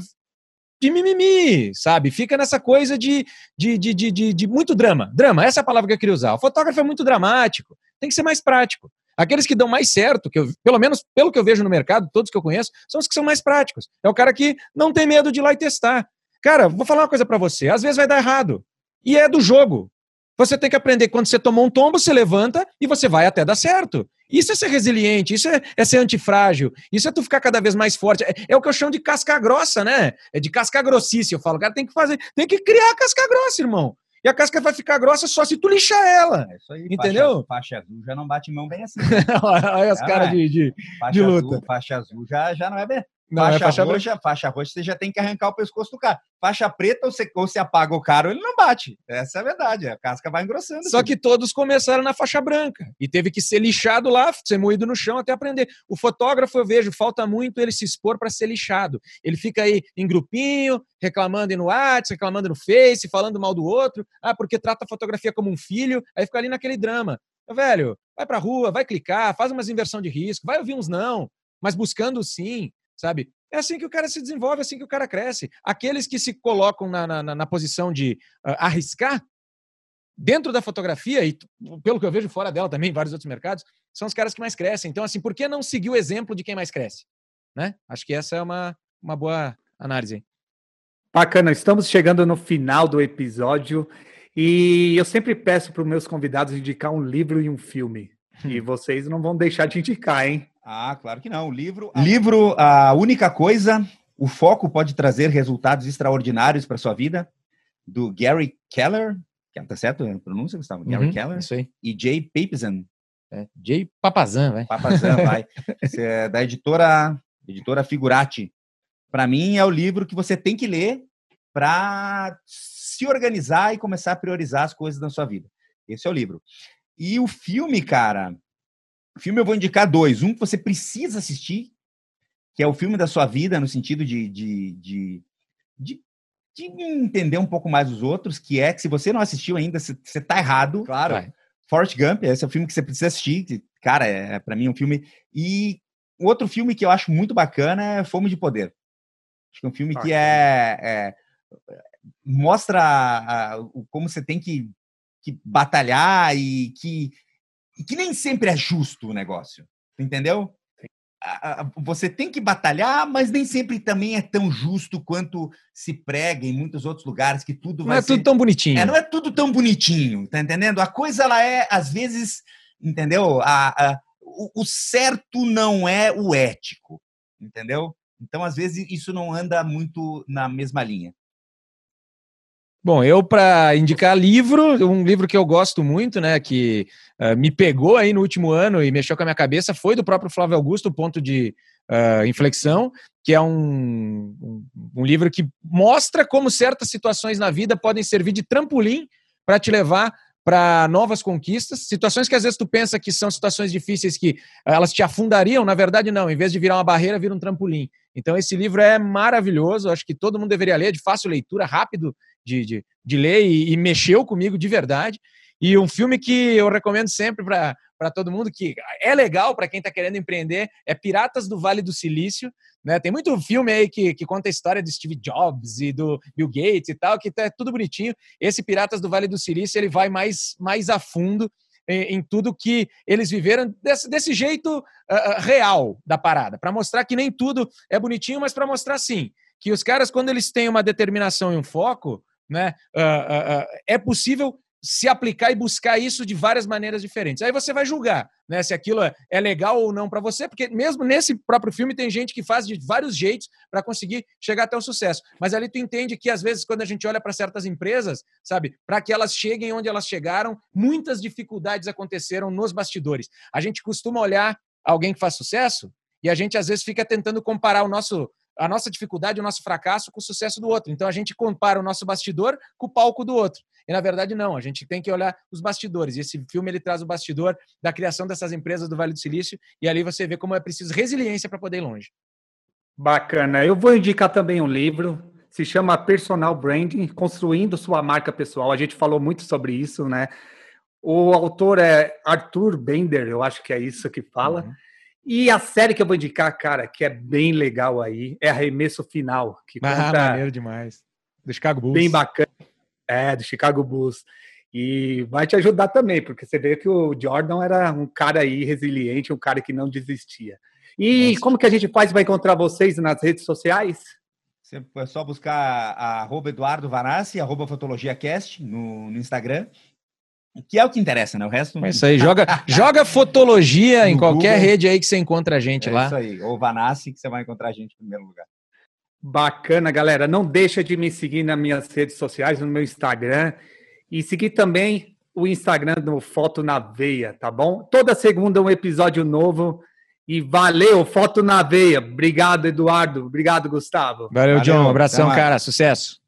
de mimimi, sabe? Fica nessa coisa de, de, de, de, de, de muito drama. Drama, essa é a palavra que eu queria usar. O fotógrafo é muito dramático, tem que ser mais prático. Aqueles que dão mais certo, que eu, pelo menos pelo que eu vejo no mercado, todos que eu conheço, são os que são mais práticos. É o cara que não tem medo de ir lá e testar. Cara, vou falar uma coisa para você. Às vezes vai dar errado. E é do jogo. Você tem que aprender quando você tomou um tombo, você levanta e você vai até dar certo. Isso é ser resiliente, isso é, é ser antifrágil, isso é tu ficar cada vez mais forte. É, é, o que eu chamo de casca grossa, né? É de casca grossice. Eu falo, cara, tem que fazer, tem que criar casca grossa, irmão. E a casca vai ficar grossa só se tu lixar ela. É isso aí. Entendeu? Faixa, faixa azul já não bate mão bem assim. <laughs> Olha as caras de, de, faixa de luta. Azul, faixa azul já, já não é bem. Não, faixa, é faixa roxa, faixa roxa, você já tem que arrancar o pescoço do cara. Faixa preta, ou você, ou você apaga o cara, ou ele não bate. Essa é a verdade. A casca vai engrossando. Só que todos começaram na faixa branca. E teve que ser lixado lá, ser moído no chão até aprender. O fotógrafo, eu vejo, falta muito ele se expor para ser lixado. Ele fica aí em grupinho, reclamando no WhatsApp, reclamando no Face, falando mal do outro. Ah, porque trata a fotografia como um filho. Aí fica ali naquele drama. Velho, vai pra rua, vai clicar, faz umas inversão de risco, vai ouvir uns não, mas buscando sim sabe? É assim que o cara se desenvolve, é assim que o cara cresce. Aqueles que se colocam na, na, na posição de uh, arriscar, dentro da fotografia, e pelo que eu vejo fora dela também, em vários outros mercados, são os caras que mais crescem. Então, assim, por que não seguir o exemplo de quem mais cresce? Né? Acho que essa é uma, uma boa análise. Bacana, estamos chegando no final do episódio e eu sempre peço para os meus convidados indicar um livro e um filme. <laughs> E vocês não vão deixar de indicar, hein? Ah, claro que não. O livro. Livro A Única Coisa. O foco pode trazer resultados extraordinários para sua vida, do Gary Keller. Tá certo a pronúncia, Gustavo? Gary uhum, Keller. Isso aí. E Jay Papazan. É, Jay Papazan, vai. Papazan, vai. <laughs> é da editora, editora Figurati. Para mim, é o livro que você tem que ler para se organizar e começar a priorizar as coisas na sua vida. Esse é o livro. E o filme, cara, filme eu vou indicar dois. Um que você precisa assistir, que é o filme da sua vida, no sentido de, de, de, de, de entender um pouco mais os outros, que é que se você não assistiu ainda, você, você tá errado. Claro. Vai. Forrest Gump, esse é o filme que você precisa assistir. Cara, é, é para mim um filme. E outro filme que eu acho muito bacana é Fome de Poder. Acho que é um filme que é, é mostra a, a, como você tem que, que batalhar e que e que nem sempre é justo o negócio, entendeu? Você tem que batalhar, mas nem sempre também é tão justo quanto se prega em muitos outros lugares que tudo vai Não é ser... tudo tão bonitinho. É, não é tudo tão bonitinho, tá entendendo? A coisa ela é às vezes, entendeu? A, a, o, o certo não é o ético, entendeu? Então às vezes isso não anda muito na mesma linha. Bom, eu para indicar livro, um livro que eu gosto muito, né, que uh, me pegou aí no último ano e mexeu com a minha cabeça, foi do próprio Flávio Augusto, Ponto de uh, Inflexão, que é um, um, um livro que mostra como certas situações na vida podem servir de trampolim para te levar para novas conquistas, situações que às vezes tu pensa que são situações difíceis que elas te afundariam, na verdade não, em vez de virar uma barreira, vira um trampolim. Então esse livro é maravilhoso, acho que todo mundo deveria ler, de fácil leitura, rápido de, de, de ler e, e mexeu comigo de verdade. E um filme que eu recomendo sempre para todo mundo, que é legal para quem está querendo empreender, é Piratas do Vale do Silício. Né? Tem muito filme aí que, que conta a história do Steve Jobs e do Bill Gates e tal, que tá tudo bonitinho. Esse Piratas do Vale do Silício ele vai mais, mais a fundo em, em tudo que eles viveram desse, desse jeito uh, real da parada, para mostrar que nem tudo é bonitinho, mas para mostrar sim que os caras, quando eles têm uma determinação e um foco, né, uh, uh, é possível se aplicar e buscar isso de várias maneiras diferentes. Aí você vai julgar né, se aquilo é legal ou não para você, porque mesmo nesse próprio filme tem gente que faz de vários jeitos para conseguir chegar até o sucesso. Mas ali tu entende que às vezes quando a gente olha para certas empresas, sabe, para que elas cheguem onde elas chegaram, muitas dificuldades aconteceram nos bastidores. A gente costuma olhar alguém que faz sucesso e a gente às vezes fica tentando comparar o nosso a nossa dificuldade, o nosso fracasso com o sucesso do outro. Então a gente compara o nosso bastidor com o palco do outro. E na verdade não, a gente tem que olhar os bastidores. E esse filme ele traz o bastidor da criação dessas empresas do Vale do Silício e ali você vê como é preciso resiliência para poder ir longe. Bacana. Eu vou indicar também um livro, se chama Personal Branding, construindo sua marca pessoal. A gente falou muito sobre isso, né? O autor é Arthur Bender, eu acho que é isso que fala. Uhum. E a série que eu vou indicar, cara, que é bem legal aí, é Arremesso Final. Que ah, conta... maneiro demais. Do Chicago Bulls. Bem bacana. É, do Chicago Bulls. E vai te ajudar também, porque você vê que o Jordan era um cara aí resiliente, um cara que não desistia. E Nossa. como que a gente faz para encontrar vocês nas redes sociais? É só buscar a, arroba Eduardo Vanassi, arroba FotologiaCast no, no Instagram. Que é o que interessa, né? O resto. É isso aí, joga, <laughs> joga fotologia em qualquer Google. rede aí que você encontra a gente é lá. Isso aí, ou Vanassi, que você vai encontrar a gente em primeiro lugar. Bacana, galera. Não deixa de me seguir nas minhas redes sociais, no meu Instagram. E seguir também o Instagram do Foto na Veia, tá bom? Toda segunda um episódio novo. E valeu, Foto na Veia. Obrigado, Eduardo. Obrigado, Gustavo. Valeu, valeu John. Um abração, cara. Sucesso.